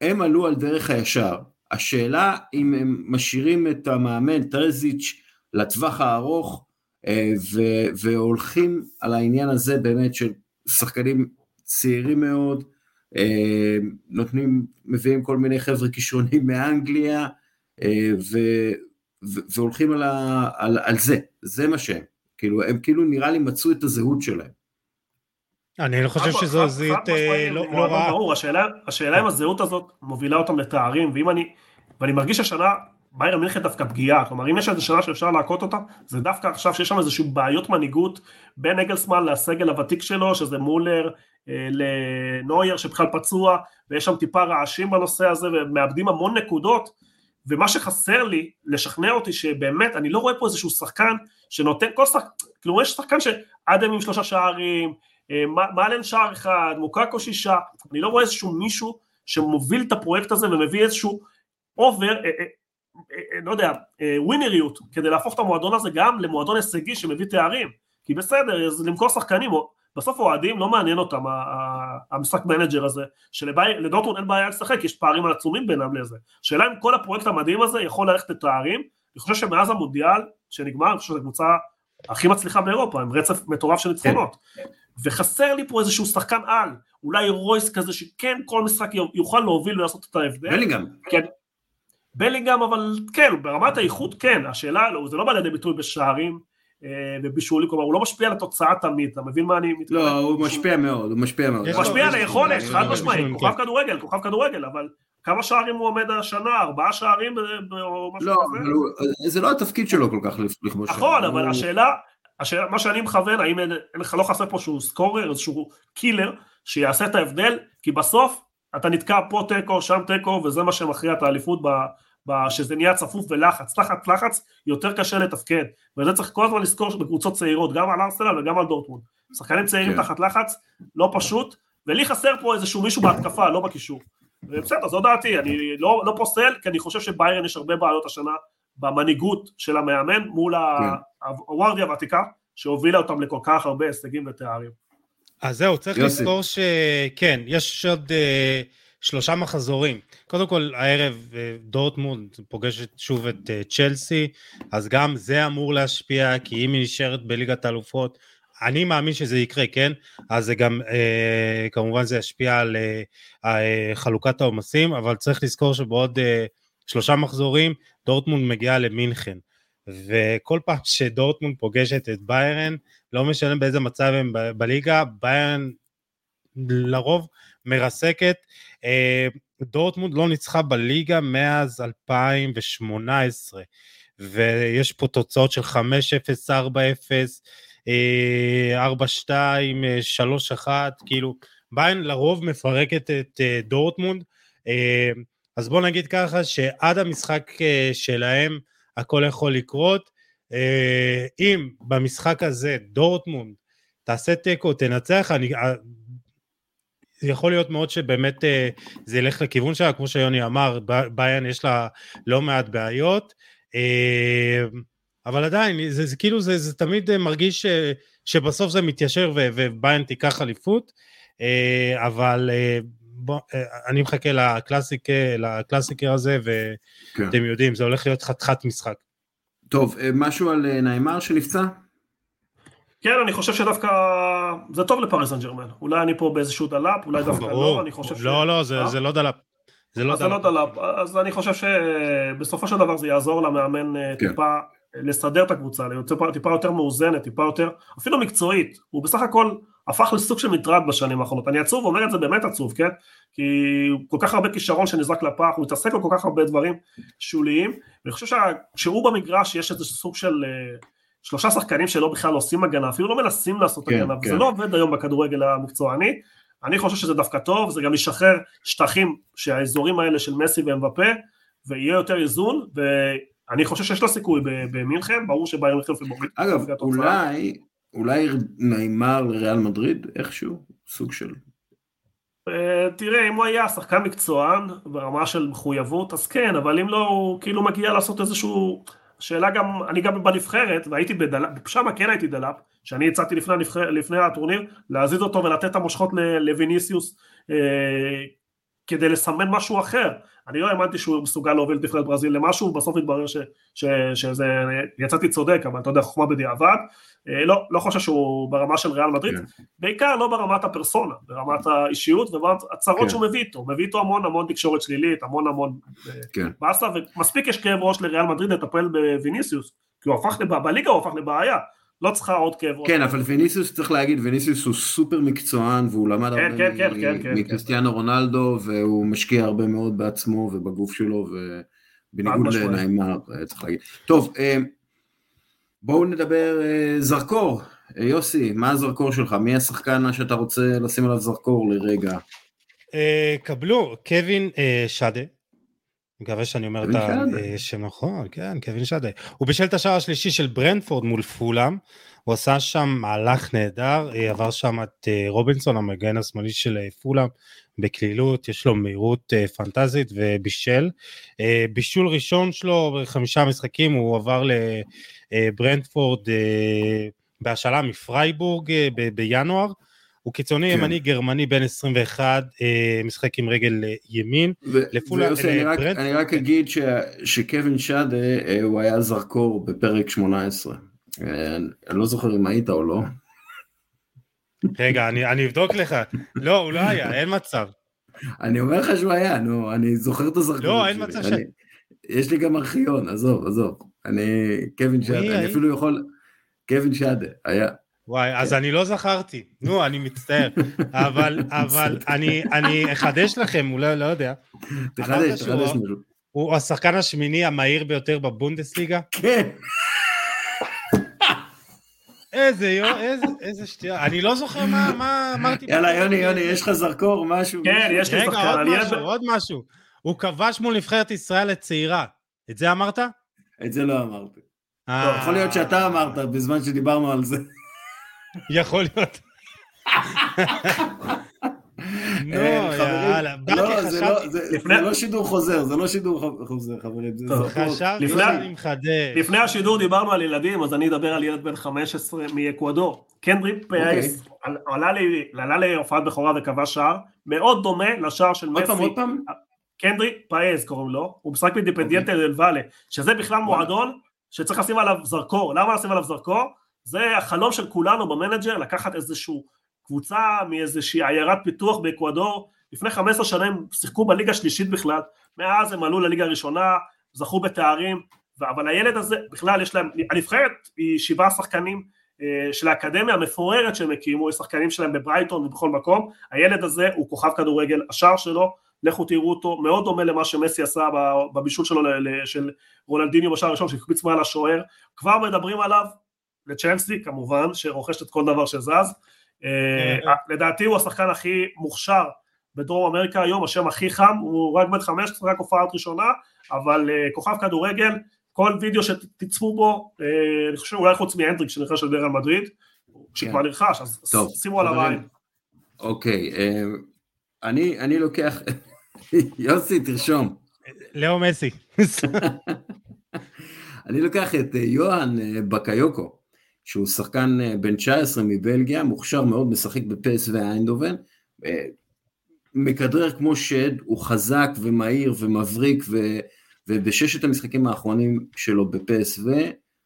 הם עלו על דרך הישר. השאלה אם הם משאירים את המאמן טרזיץ' לטווח הארוך אה, ו- והולכים על העניין הזה באמת של שחקנים צעירים מאוד, נותנים, מביאים כל מיני חבר'ה כישרונים מאנגליה, אה, ו, והולכים על, ה, על, על זה, זה מה שהם, כאילו הם כאילו נראה לי מצאו את הזהות שלהם. אני לא חושב שזו זהות אה, לא, לא רעה. ברור, השאלה, אם הזהות הזאת מובילה אותם לתארים, ואם אני, ואני מרגיש שהשנה ביירן מינכן דווקא פגיעה, כלומר אם יש איזו שנה שאפשר להכות אותה, זה דווקא עכשיו שיש שם איזושהי בעיות מנהיגות בין אגלסמן לסגל הוותיק שלו, שזה מולר, אה, לנוייר שבכלל פצוע, ויש שם טיפה רעשים בנושא הזה, ומאבדים המון נקודות, ומה שחסר לי, לשכנע אותי שבאמת, אני לא רואה פה איזשהו שחקן שנותן, כל שחקן, כאילו יש שחקן שאדיימי עם שלושה שערים, אה, מאלן שער אחד, מוקקו שישה, אני לא רואה איזשהו מישהו שמוביל את הפרויקט הזה ומביא איזשהו over, אה, אה, לא יודע, ווינריות, כדי להפוך את המועדון הזה גם למועדון הישגי שמביא תארים, כי בסדר, אז למכור שחקנים, בסוף האוהדים לא מעניין אותם המשחק מנג'ר הזה, שלדורטמונד אין בעיה לשחק, יש פערים עצומים בינם לזה. השאלה אם כל הפרויקט המדהים הזה יכול ללכת לתארים, אני חושב שמאז המונדיאל שנגמר, אני חושב שזו הקבוצה הכי מצליחה באירופה, עם רצף מטורף של ניצחונות. כן. וחסר לי פה איזשהו שחקן על, אולי רויס כזה שכן כל משחק יוכל להוביל ולעשות את ההבדל. בלינגהם. כן. בלינגהם אבל כן, ברמת האיכות כן, השאלה, לא, זה לא בא לידי ביטוי בשערים, אה, ובישולים, כלומר הוא לא משפיע על התוצאה תמיד, אתה מבין מה אני מתכוון? לא, הוא משפיע מאוד, הוא משפיע מאוד. הוא משפיע על היכולת, חד משמעית, כוכב כדורגל, כוכב כדורגל, אבל כמה שערים הוא עומד השנה, ארבעה שערים או משהו לא, כזה? זה לא התפקיד שלו כל כך לכבוש. נכון, אבל השאלה, מה שאני מכוון, האם אין לך לא חסר פה שהוא סקורר, איזשהו קילר, שיעשה את ההבדל, כי בסוף אתה נתקע פה תיקו, שם תיקו, וזה מה שמכריע את האליפות שזה נהיה צפוף ולחץ, תחת לחץ יותר קשה לתפקד, וזה צריך כל הזמן לזכור שבקבוצות צעירות, גם על ארסנל וגם על דורטמונד, שחקנים צעירים כן. תחת לחץ, לא פשוט, ולי חסר פה איזשהו מישהו בהתקפה, לא בקישור. בסדר, זו דעתי, אני לא, לא פוסל, כי אני חושב שביירן יש הרבה בעיות השנה במנהיגות של המאמן מול כן. הווארדיה הוותיקה, שהובילה אותם לכל כך הרבה הישגים ותארים. אז זהו, צריך יוסי. לזכור שכן, יש עוד uh, שלושה מחזורים. קודם כל, הערב uh, דורטמונד פוגשת שוב את uh, צ'לסי, אז גם זה אמור להשפיע, כי אם היא נשארת בליגת האלופות, אני מאמין שזה יקרה, כן? אז זה גם, אה, כמובן זה ישפיע על אה, חלוקת העומסים, אבל צריך לזכור שבעוד אה, שלושה מחזורים דורטמונד מגיעה למינכן. וכל פעם שדורטמונד פוגשת את ביירן, לא משנה באיזה מצב הם בליגה, ביירן לרוב מרסקת. אה, דורטמונד לא ניצחה בליגה מאז 2018, ויש פה תוצאות של 5-0, 4-0, 4-2, 3-1, כאילו, ביירן לרוב מפרקת את אה, דורטמונד. אה, אז בוא נגיד ככה שעד המשחק שלהם הכל יכול לקרות. אה, אם במשחק הזה דורטמונד תעשה תיקו, תנצח, אני... אה, יכול להיות מאוד שבאמת אה, זה ילך לכיוון שלה, כמו שיוני אמר, באיירן יש לה לא מעט בעיות, אבל עדיין, זה, זה כאילו, זה, זה תמיד מרגיש ש, שבסוף זה מתיישר ובאיירן תיקח אליפות, אבל בוא, אני מחכה לקלאסיק, לקלאסיקר הזה, כן. ואתם כן. יודעים, זה הולך להיות חתיכת משחק. טוב, אה, משהו על אה, ניימאר שנפצע? כן, אני חושב שדווקא זה טוב לפריס סן ג'רמן. אולי אני פה באיזשהו דלאפ, אולי דווקא לא, אני חושב ש... לא, לא, זה, אה? זה לא דלאפ. זה לא, לא דלאפ. אז אני חושב שבסופו של דבר זה יעזור למאמן כן. טיפה לסדר את הקבוצה, טיפה, טיפה יותר מאוזנת, טיפה יותר, אפילו מקצועית. הוא בסך הכל הפך לסוג של מטרד בשנים האחרונות. אני עצוב, אומר את זה באמת עצוב, כן? כי כל כך הרבה כישרון שנזרק לפח, הוא מתעסק בכל כך הרבה דברים שוליים, ואני חושב שכשהוא במגרש יש איזה סוג של אה, שלושה שחקנים שלא בכלל עושים הגנה, אפילו לא מנסים לעשות כן, הגנה, כן. וזה לא עובד היום בכדורגל המקצועני. אני חושב שזה דווקא טוב, זה גם ישחרר שטחים שהאזורים האלה של מסי ואמבפה, ויהיה יותר איזון, ואני חושב שיש לה סיכוי במינכן, ברור שבאייר מינכן פייבוריטית. אגב, אולי, אולי ניימאר לריאל מדריד איכשהו, סוג של... אה, תראה, אם הוא היה שחקן מקצוען ברמה של מחויבות, אז כן, אבל אם לא, הוא כאילו מגיע לעשות איזשהו... שאלה גם, אני גם בנבחרת, והייתי בדלאפ, שם כן הייתי דלאפ, שאני הצעתי לפני, לפני הטורניר, להזיז אותו ולתת את המושכות לוויניסיוס אה, כדי לסמן משהו אחר. אני לא האמנתי שהוא מסוגל להוביל את נבחרת ברזיל למשהו, בסוף התברר ש, ש, שזה, יצאתי צודק, אבל אתה יודע, חוכמה בדיעבד. אה, לא, לא חושב שהוא ברמה של ריאל מדריד, כן. בעיקר לא ברמת הפרסונה, ברמת האישיות וברמת הצרות כן. שהוא מביא איתו, מביא איתו המון המון תקשורת שלילית, המון המון אה, כן. באסה, ומספיק יש כאב ראש לריאל מדריד לטפל בוויניסיוס, כי הוא הפך, לבע... בליגה הוא הפך לבעיה, לא צריכה עוד כאב ראש. כן, אבל ויניסיוס צריך להגיד, ויניסיוס הוא סופר מקצוען, והוא למד כן, הרבה כן, כן, כן, כן, מקריסטיאנו רונלדו, והוא משקיע הרבה מאוד בעצמו ובגוף שלו, ובניגוד לנעימר, אה, צריך להגיד. טוב, בואו נדבר אה, זרקור. אה, יוסי, מה הזרקור שלך? מי השחקן שאתה רוצה לשים עליו זרקור לרגע? אה, קבלו, קווין שדה. מקווה שאני אומר את השם נכון, כן, קווין שדה. הוא בישל את השער השלישי של ברנפורד מול פולאם. הוא עשה שם מהלך נהדר, עבר שם את רובינסון, המגן השמאלי של פולאם, בקלילות, יש לו מהירות פנטזית ובישל. בישול ראשון שלו בחמישה משחקים, הוא עבר אה, ברנדפורד אה, בהשאלה מפרייבורג אה, בינואר. הוא קיצוני כן. ימני גרמני בן 21, משחק עם רגל ימין. ויוסי, אני, ברנד... אני רק אגיד ש, שקווין שדה הוא היה זרקור בפרק 18. אני לא זוכר אם היית או לא. רגע, אני, אני אבדוק לך. לא, הוא לא היה, אין מצב. אני אומר לך שהוא היה, נו, אני זוכר את הזרקור. לא, אין מצב ש... יש לי גם ארכיון, עזוב, עזוב. אני, קווין שדה, אני אפילו יכול, קווין שדה, היה. וואי, אז אני לא זכרתי, נו, אני מצטער, אבל, [LAUGHS] אבל אני, אני אחדש לכם, אולי לא יודע. תחדש, תחדש משהו. הוא השחקן השמיני המהיר ביותר בבונדסליגה? כן. איזה יו, איזה, איזה שטויה, אני לא זוכר מה, מה אמרתי. יאללה, יוני, יוני, יש לך זרקור, משהו? כן, יש לי שחקן. רגע, עוד משהו, עוד משהו. הוא כבש מול נבחרת ישראל לצעירה. את זה אמרת? את זה לא אמרתי. אה. יכול להיות שאתה אמרת בזמן שדיברנו על זה. יכול להיות. [LAUGHS] נו, אה, יאללה. לא, זה לא שידור חוזר, זה לא שידור חוזר, חברים. לפני השידור דיברנו על ילדים, אז אני אדבר על ילד בן 15 מאקוודור. קנדרי פייס עלה להופעת בכורה וכבש שער, מאוד דומה לשער של מסי. עוד פעם, עוד פעם? קנדרי פייס קוראים לו, הוא משחק באינדפנדיינטה אוקיי. דל ואלה, שזה בכלל מועדון שצריך לשים עליו זרקור. למה לשים עליו זרקור? זה החלום של כולנו במנג'ר, לקחת איזושהי קבוצה מאיזושהי עיירת פיתוח באקוודור, לפני 15 שנה הם שיחקו בליגה השלישית בכלל, מאז הם עלו לליגה הראשונה, זכו בתארים, אבל הילד הזה, בכלל יש להם, הנבחרת היא שבעה שחקנים אה, של האקדמיה המפוארת שהם הקימו, יש שחקנים שלהם בברייטון ובכל מקום, הילד הזה הוא כוכב כדורגל, השער שלו, לכו תראו אותו, מאוד דומה למה שמסי עשה בבישול שלו של רונלדיניו בשער הראשון שהקפיץ מעל השוער, כבר מדברים עליו, לצ'לסי כמובן, שרוכשת כל דבר שזז. לדעתי הוא השחקן הכי מוכשר בדרום אמריקה היום, השם הכי חם, הוא רק בן 15, רק הופעה ראשונה, אבל uh, כוכב כדורגל, כל וידאו שתצפו בו, uh, אני חושב אולי חוץ מהנדריק שנרכש של דרל מדריד, שכבר כן. נרכש, אז שימו עליו עין. אוקיי, אה, אני, אני לוקח, [LAUGHS] יוסי תרשום. לאו מסי. [LAUGHS] אני לוקח את יוהאן בקיוקו, שהוא שחקן בן 19 מבלגיה, מוכשר מאוד, משחק בפס ואיינדובן, מכדרר כמו שד, הוא חזק ומהיר ומבריק, ו, ובששת המשחקים האחרונים שלו בפסו,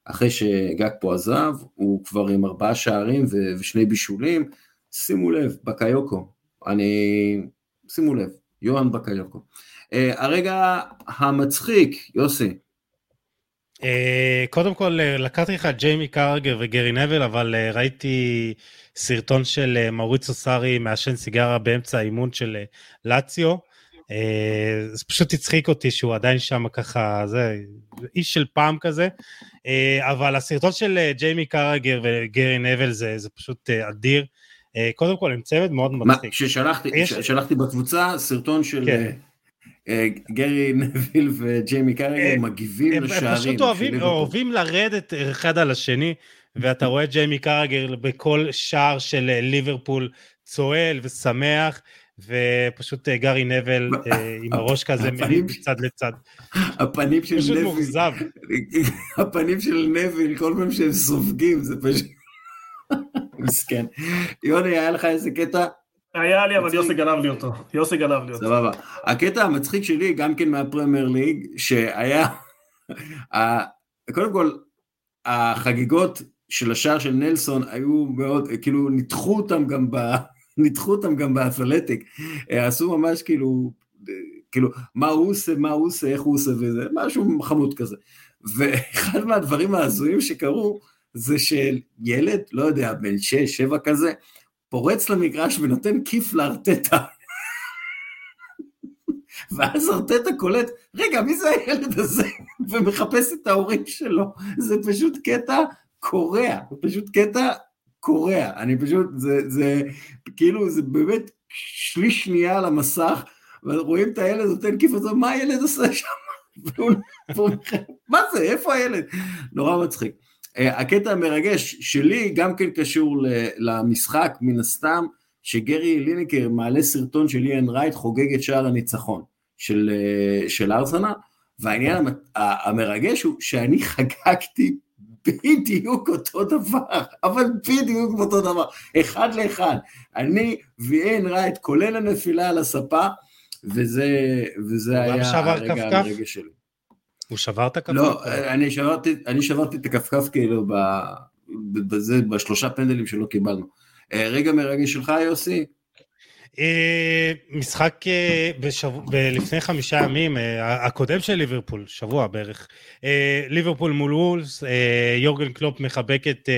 אחרי שגג פה עזב, הוא כבר עם ארבעה שערים ו, ושני בישולים, שימו לב, בקיוקו, אני, שימו לב, יוהאן בקיוקו. Uh, הרגע המצחיק, יוסי. Uh, קודם כל, לקחתי לך ג'יימי קרגר וגרי נבל, אבל uh, ראיתי סרטון של אה, מאוריצו סארי מעשן סיגרה באמצע האימון של אה, לאציו. אה, זה פשוט הצחיק אותי שהוא עדיין שם ככה, זה איש של פעם כזה, אבל הסרטון של ג'יימי קרגר וגרי נבל זה, זה פשוט אדיר. קודם כל הם צוות מאוד מצחיק. כששלחתי יש... שלחתי בקבוצה סרטון של כן. גרי [LAUGHS] נביל וג'יימי קרגר מגיבים לשערים. הם פשוט אוהבים, אוהבים לרדת אחד על השני. ואתה רואה ג'יימי קרגר בכל שער של אה, ליברפול צועל ושמח, ופשוט אה, גארי נבל [LAUGHS] אה, עם הראש כזה מרים מצד לצד. הפנים של נביל, פשוט מאוכזב. [LAUGHS] הפנים של נביל, כל פעם שהם סופגים, זה פשוט... מסכן. יוני, היה לך איזה קטע? היה לי, אבל יוסי גנב לי אותו. יוסי גנב לי אותו. סבבה. הקטע המצחיק שלי, גם כן מהפרמייר ליג, שהיה... קודם כל, החגיגות של השער של נלסון היו מאוד, כאילו ניתחו אותם גם ב... [LAUGHS] ניתחו אותם גם באתלטיק, אה, עשו ממש כאילו, כאילו, מה הוא עושה, מה הוא עושה, איך הוא עושה וזה, משהו חמוד כזה. ואחד מהדברים ההזויים שקרו, זה שילד, לא יודע, בן שש, שבע כזה, פורץ למגרש ונותן כיף לארטטה. ואז ארטטה קולט, רגע, מי זה הילד הזה? ומחפש את ההורים שלו. זה פשוט קטע קורע, זה פשוט קטע קורע, אני פשוט, זה, זה כאילו, זה באמת שליש שנייה על המסך, ורואים את הילד נותן כיף הזה, מה הילד עושה שם? מה זה, איפה הילד? נורא מצחיק. אה, הקטע המרגש שלי גם כן קשור למשחק, מן הסתם, שגרי ליניקר מעלה סרטון של איאן רייט חוגג את שער הניצחון של, אה, של ארסנל, והעניין המרגש הוא שאני [LAUGHS] חגגתי בדיוק אותו דבר, אבל בדיוק אותו דבר, אחד לאחד. אני ואין רייט, כולל הנפילה על הספה, וזה, וזה היה הרגע הרגע שלי. הוא שבר את הכפכף? לא, אני שברתי, אני שברתי את הכפכף כאילו בזה, בשלושה פנדלים שלא קיבלנו. אה, רגע מרגע שלך, יוסי? אה, משחק אה, לפני חמישה ימים, אה, הקודם של ליברפול, שבוע בערך, ליברפול מול וולבס, יורגן קלופ מחבק את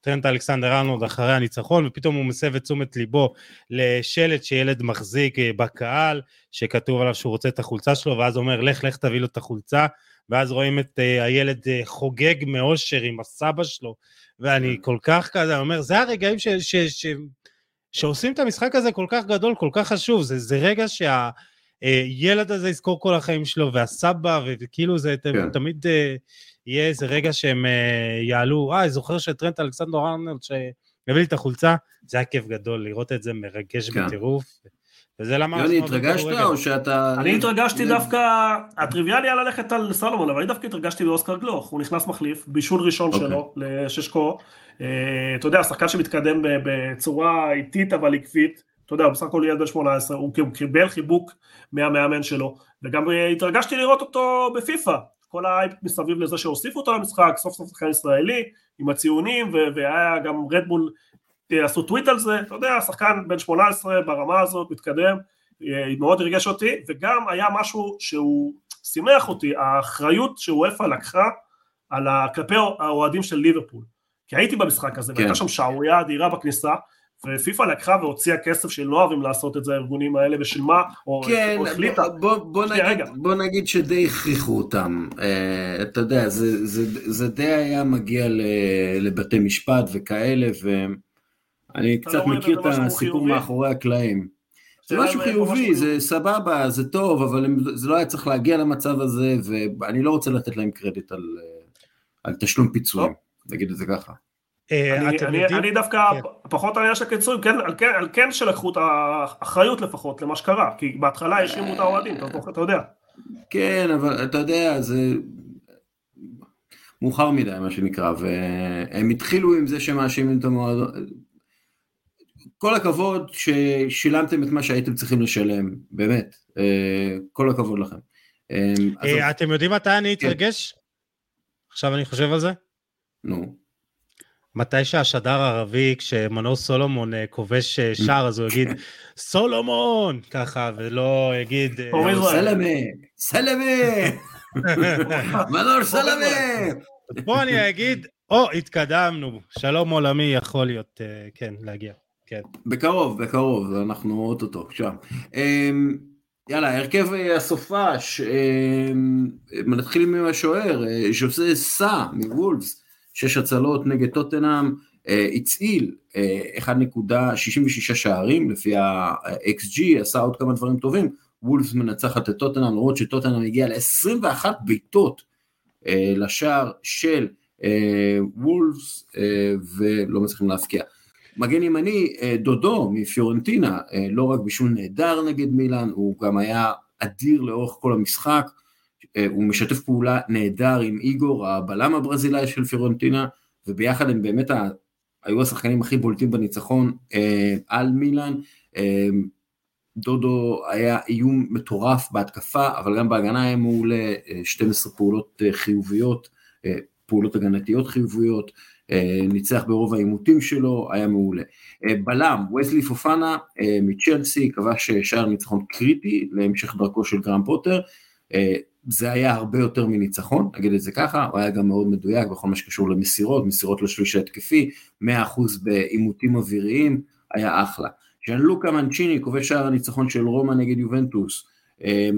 טרנט אלכסנדר ארנולד אחרי הניצחון, ופתאום הוא מסב את תשומת ליבו לשלט שילד מחזיק בקהל, שכתוב עליו שהוא רוצה את החולצה שלו, ואז אומר, לך, לך תביא לו את החולצה, ואז רואים את הילד חוגג מאושר עם הסבא שלו, ואני כל כך כזה, אומר, זה הרגעים ש... ש, ש שעושים את המשחק הזה כל כך גדול, כל כך חשוב, זה, זה רגע שהילד הזה יזכור כל החיים שלו, והסבא, וכאילו זה כן. תמיד אה, יהיה איזה רגע שהם אה, יעלו, אה, אני זוכר שטרנט אלכסנדור ארנולד, שהביא לי את החולצה, זה היה כיף גדול לראות את זה, מרגש כן. בטירוף. וזה למה... יוני, התרגשת או שאתה... אני התרגשתי דווקא, הטריוויאלי היה ללכת על סלומון, אבל אני דווקא התרגשתי באוסקר גלוך, הוא נכנס מחליף, בישול ראשון אוקיי. שלו לששקו, אה, אתה יודע, שחקן שמתקדם בצורה איטית אבל עקבית, אתה יודע, הוא בסך הכל ילד בן 18, הוא קיבל חיבוק מהמאמן שלו, וגם אה, התרגשתי לראות אותו בפיפא, כל האייפ מסביב לזה שהוסיפו אותו למשחק, סוף סוף שחקן ישראלי, עם הציונים, והיה גם רדבול, אה, עשו טוויט על זה, אתה יודע, שחקן בן 18 ברמה הזאת, מתקדם, אה, מאוד הרגש אותי, וגם היה משהו שהוא שימח אותי, האחריות שוופא לקחה על. כלפי האוהדים של ליברפול. כי הייתי במשחק הזה, כן. והייתה שם שערורייה אדירה בכניסה, ופיפ"א לקחה והוציאה כסף שלא אוהבים לעשות את זה הארגונים האלה, ושילמה, או, כן, או החליטה. בוא, בוא, נגיד, רגע. בוא נגיד שדי הכריחו אותם. אה, אתה יודע, זה, זה, זה די היה מגיע ל, לבתי משפט וכאלה, ואני אתה קצת לא מכיר את הסיפור? מאחורי הקלעים. זה משהו חיובי, זה סבבה, זה טוב, אבל זה לא היה צריך להגיע למצב הזה, ואני לא רוצה לתת להם קרדיט על, אה, על תשלום פיצויים, נגיד את זה ככה. אה, אני, דווקא כן. פחות על העניין של הקיצורים, כן, על, כן, על כן שלקחו את האחריות לפחות למה שקרה, כי בהתחלה האשימו את האוהדים, אתה, יודע. כן, אבל אתה יודע, זה מאוחר מדי, מה שנקרא, והם התחילו עם זה שמאשימים את המועדון. כל הכבוד ששילמתם את מה שהייתם צריכים לשלם, באמת, אה, כל הכבוד לכם. אה, אתם יודעים מתי אני. אתרגש? עכשיו אני חושב על זה. נו, מתי שהשדר הערבי, כשמנור סולומון אה, כובש אה, שער, אז הוא יגיד, [LAUGHS] סולומון! ככה, ולא יגיד... אה, אורי זוהר. סלמה, סלמה, [LAUGHS] מנור סלמה. פה אני אגיד, או, התקדמנו, שלום עולמי יכול להיות, אה, כן, להגיע. כן. בקרוב, בקרוב, אנחנו אוטוטו שם. אמ, יאללה, הרכב אה, הסופש, אמ, נתחיל עם השוער, אה, ז'וזה סא מוולפס, שש הצלות נגד טוטנאם, אה, הצעיל אה, 1.66 שערים לפי ה-XG, עשה עוד כמה דברים טובים, וולפס מנצחת את טוטנאם, למרות שטוטנאם הגיע ל-21 בעיטות אה, לשער של אה, וולפס, אה, ולא מצליחים להפקיע. מגן ימני, אה, דודו מפיורנטינה, אה, לא רק בישול נהדר נגד מילאן, הוא גם היה אדיר לאורך כל המשחק, אה, הוא משתף פעולה נהדר עם איגור, הבלם הברזילאי של פיורנטינה, וביחד הם באמת ה- היו השחקנים הכי בולטים בניצחון אה, על מילאן. אה, דודו היה איום מטורף בהתקפה, אבל גם בהגנה היה מעולה, אה, 12 פעולות אה, חיוביות, אה, פעולות הגנתיות חיוביות, אה, ניצח ברוב העימותים שלו, היה מעולה. אה, בלם, וסלי פופנה אה, מצ'לסי, כבש שער ניצחון קריטי להמשך דרכו של גרם פוטר. זה היה הרבה יותר מניצחון, נגיד את זה ככה, הוא היה גם מאוד מדויק בכל מה שקשור למסירות, מסירות לשליש ההתקפי, 100% בעימותים אוויריים, היה אחלה. ז'אן לוקה מנצ'יני כובש שער הניצחון של רומא נגד יובנטוס, אה,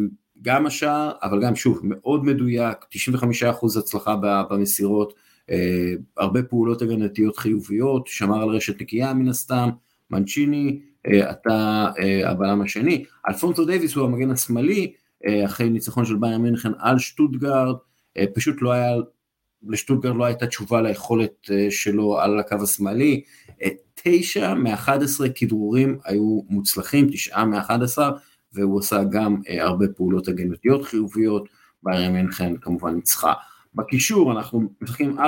גם השער, אבל גם שוב, מאוד מדויק, 95% הצלחה במסירות, אה, הרבה פעולות הגנתיות חיוביות, שמר על רשת נקייה מן הסתם, מנצ'יני, אה, אתה אה, הבלם השני, אלפונסו דייוויס הוא המגן השמאלי, אחרי ניצחון של בייר מינכן על שטוטגרד, אה, פשוט לא היה, לשטוטגרד לא הייתה תשובה ליכולת אה, שלו על הקו השמאלי, אה, תשע מ-11 כדרורים היו מוצלחים, תשעה מ-11, והוא עשה גם אה, הרבה פעולות הגנתיות חיוביות, בייר מינכן כמובן ניצחה. בקישור אנחנו משחקים 4-3-3,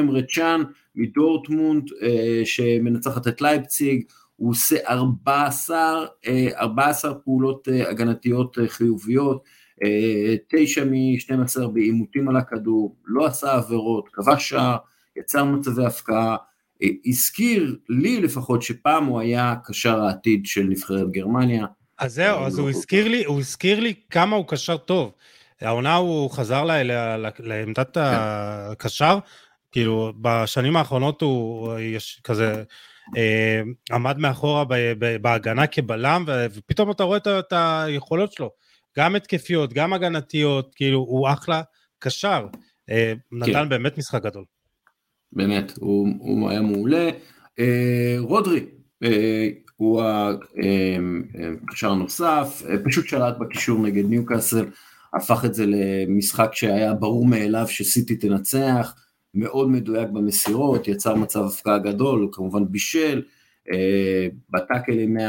אמרה צ'אן מדורטמונד אה, שמנצחת את לייפציג, הוא עושה 14, אה, 14 פעולות אה, הגנתיות אה, חיוביות, אה, 9 מ-12 בעימותים על הכדור, לא עשה עבירות, כבש שער, יצר מצבי הפקעה, אה, הזכיר לי לפחות שפעם הוא היה קשר העתיד של נבחרת גרמניה. אז זהו, אז הוא הזכיר לי, הוא הזכיר לי כמה הוא קשר טוב. העונה הוא חזר לעמדת הקשר, כאילו בשנים האחרונות הוא יש כזה אה, עמד מאחורה בהגנה כבלם, ופתאום אתה רואה את היכולות שלו, גם התקפיות, גם הגנתיות, כאילו הוא אחלה קשר. אה, נתן באמת משחק גדול. באמת, הוא, הוא היה מעולה. אה, רודרי, אה, הוא הקשר הנוסף, אה, פשוט שלט בקישור נגד ניוקאסל, הפך את זה למשחק שהיה ברור מאליו שסיטי תנצח, מאוד מדויק במסירות, יצר מצב הפקעה גדול, הוא כמובן בישל, בטאקלים 100%,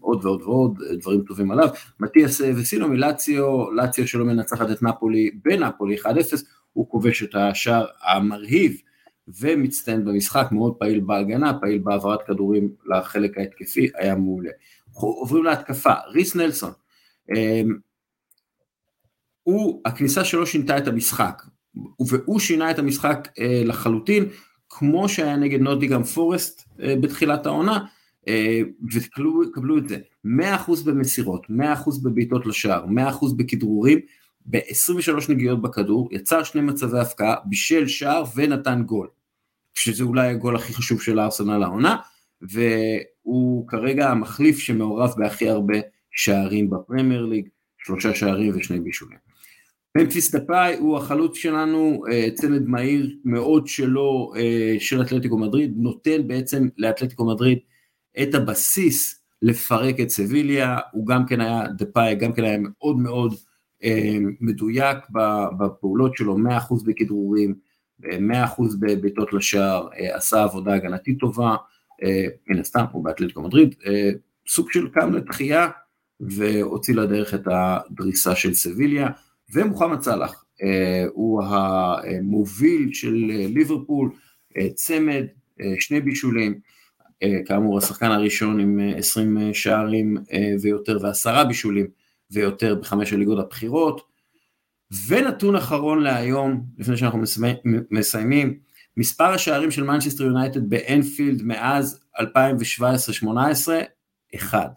עוד ועוד ועוד, דברים טובים עליו. מתיאס וסינו מלציו, לציו שלא מנצחת את נפולי בנפולי 1-0, הוא כובש את השער המרהיב ומצטיין במשחק, מאוד פעיל בהגנה, פעיל בהעברת כדורים לחלק ההתקפי, היה מעולה. עוברים להתקפה, ריס נלסון, הוא, הכניסה שלו שינתה את המשחק, והוא שינה את המשחק אה, לחלוטין, כמו שהיה נגד נוטיגם פורסט אה, בתחילת העונה, אה, וקבלו את זה, 100% במסירות, 100% בבעיטות לשער, 100% בכדרורים, ב-23 נגיעות בכדור, יצר שני מצבי הפקעה, בישל שער ונתן גול, שזה אולי הגול הכי חשוב של הארסנל העונה, והוא כרגע המחליף שמעורב בהכי הרבה שערים בפרמייר ליג, שלושה שערים ושני בישולים. ממפיס דפאי הוא החלוץ שלנו, אה, צמד מהיר מאוד שלו, אה, של אתלטיקו מדריד, נותן בעצם לאתלטיקו מדריד את הבסיס לפרק את סביליה, הוא גם כן היה, דפאי גם כן היה מאוד מאוד אה, מדויק בפעולות שלו, 100% בכדרורים, 100% בבעיטות לשער, עשה עבודה הגנתית טובה, מן הסתם הוא באתלטיקו מדריד, סוג של קם לתחייה והוציא לדרך את הדריסה של סביליה. ומוחמד סאלח אה, הוא המוביל של אה, ליברפול, אה, צמד, שני בישולים, כאמור השחקן הראשון עם 20 שערים ויותר ועשרה בישולים ויותר בחמש הליגות הבכירות. ונתון אחרון להיום, לפני שאנחנו מסיימים, מספר השערים של מנצ'סטר יונייטד באנפילד מאז 2017-2018, אחד.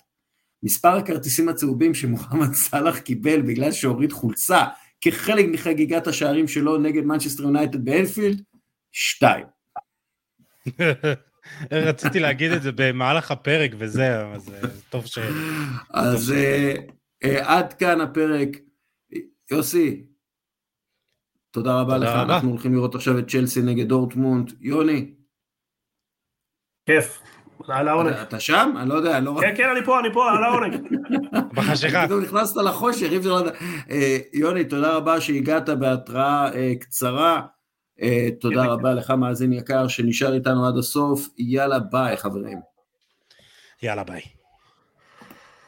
מספר הכרטיסים הצהובים שמוחמד סאלח קיבל בגלל שהוריד חולצה כחלק מחגיגת השערים שלו נגד מנצ'סטר יונייטד באנפילד, שתיים. [LAUGHS] רציתי להגיד את זה במהלך הפרק וזה, אז אה, טוב ש... אז אה, אה, עד כאן הפרק. יוסי, תודה רבה לך, אנחנו הולכים לראות עכשיו את צ'לסי נגד דורטמונד. יוני. כיף. על העונג. אתה שם? אני לא יודע, אני לא... כן, כן, אני פה, אני פה, על העונג. [LAUGHS] בחשיכה. פתאום נכנסת לחושך, אי אפשר לדעת. יוני, תודה רבה שהגעת בהתראה אה, קצרה. אה, תודה רבה לך, מאזין יקר, שנשאר איתנו עד הסוף. יאללה, ביי, חברים. יאללה, ביי.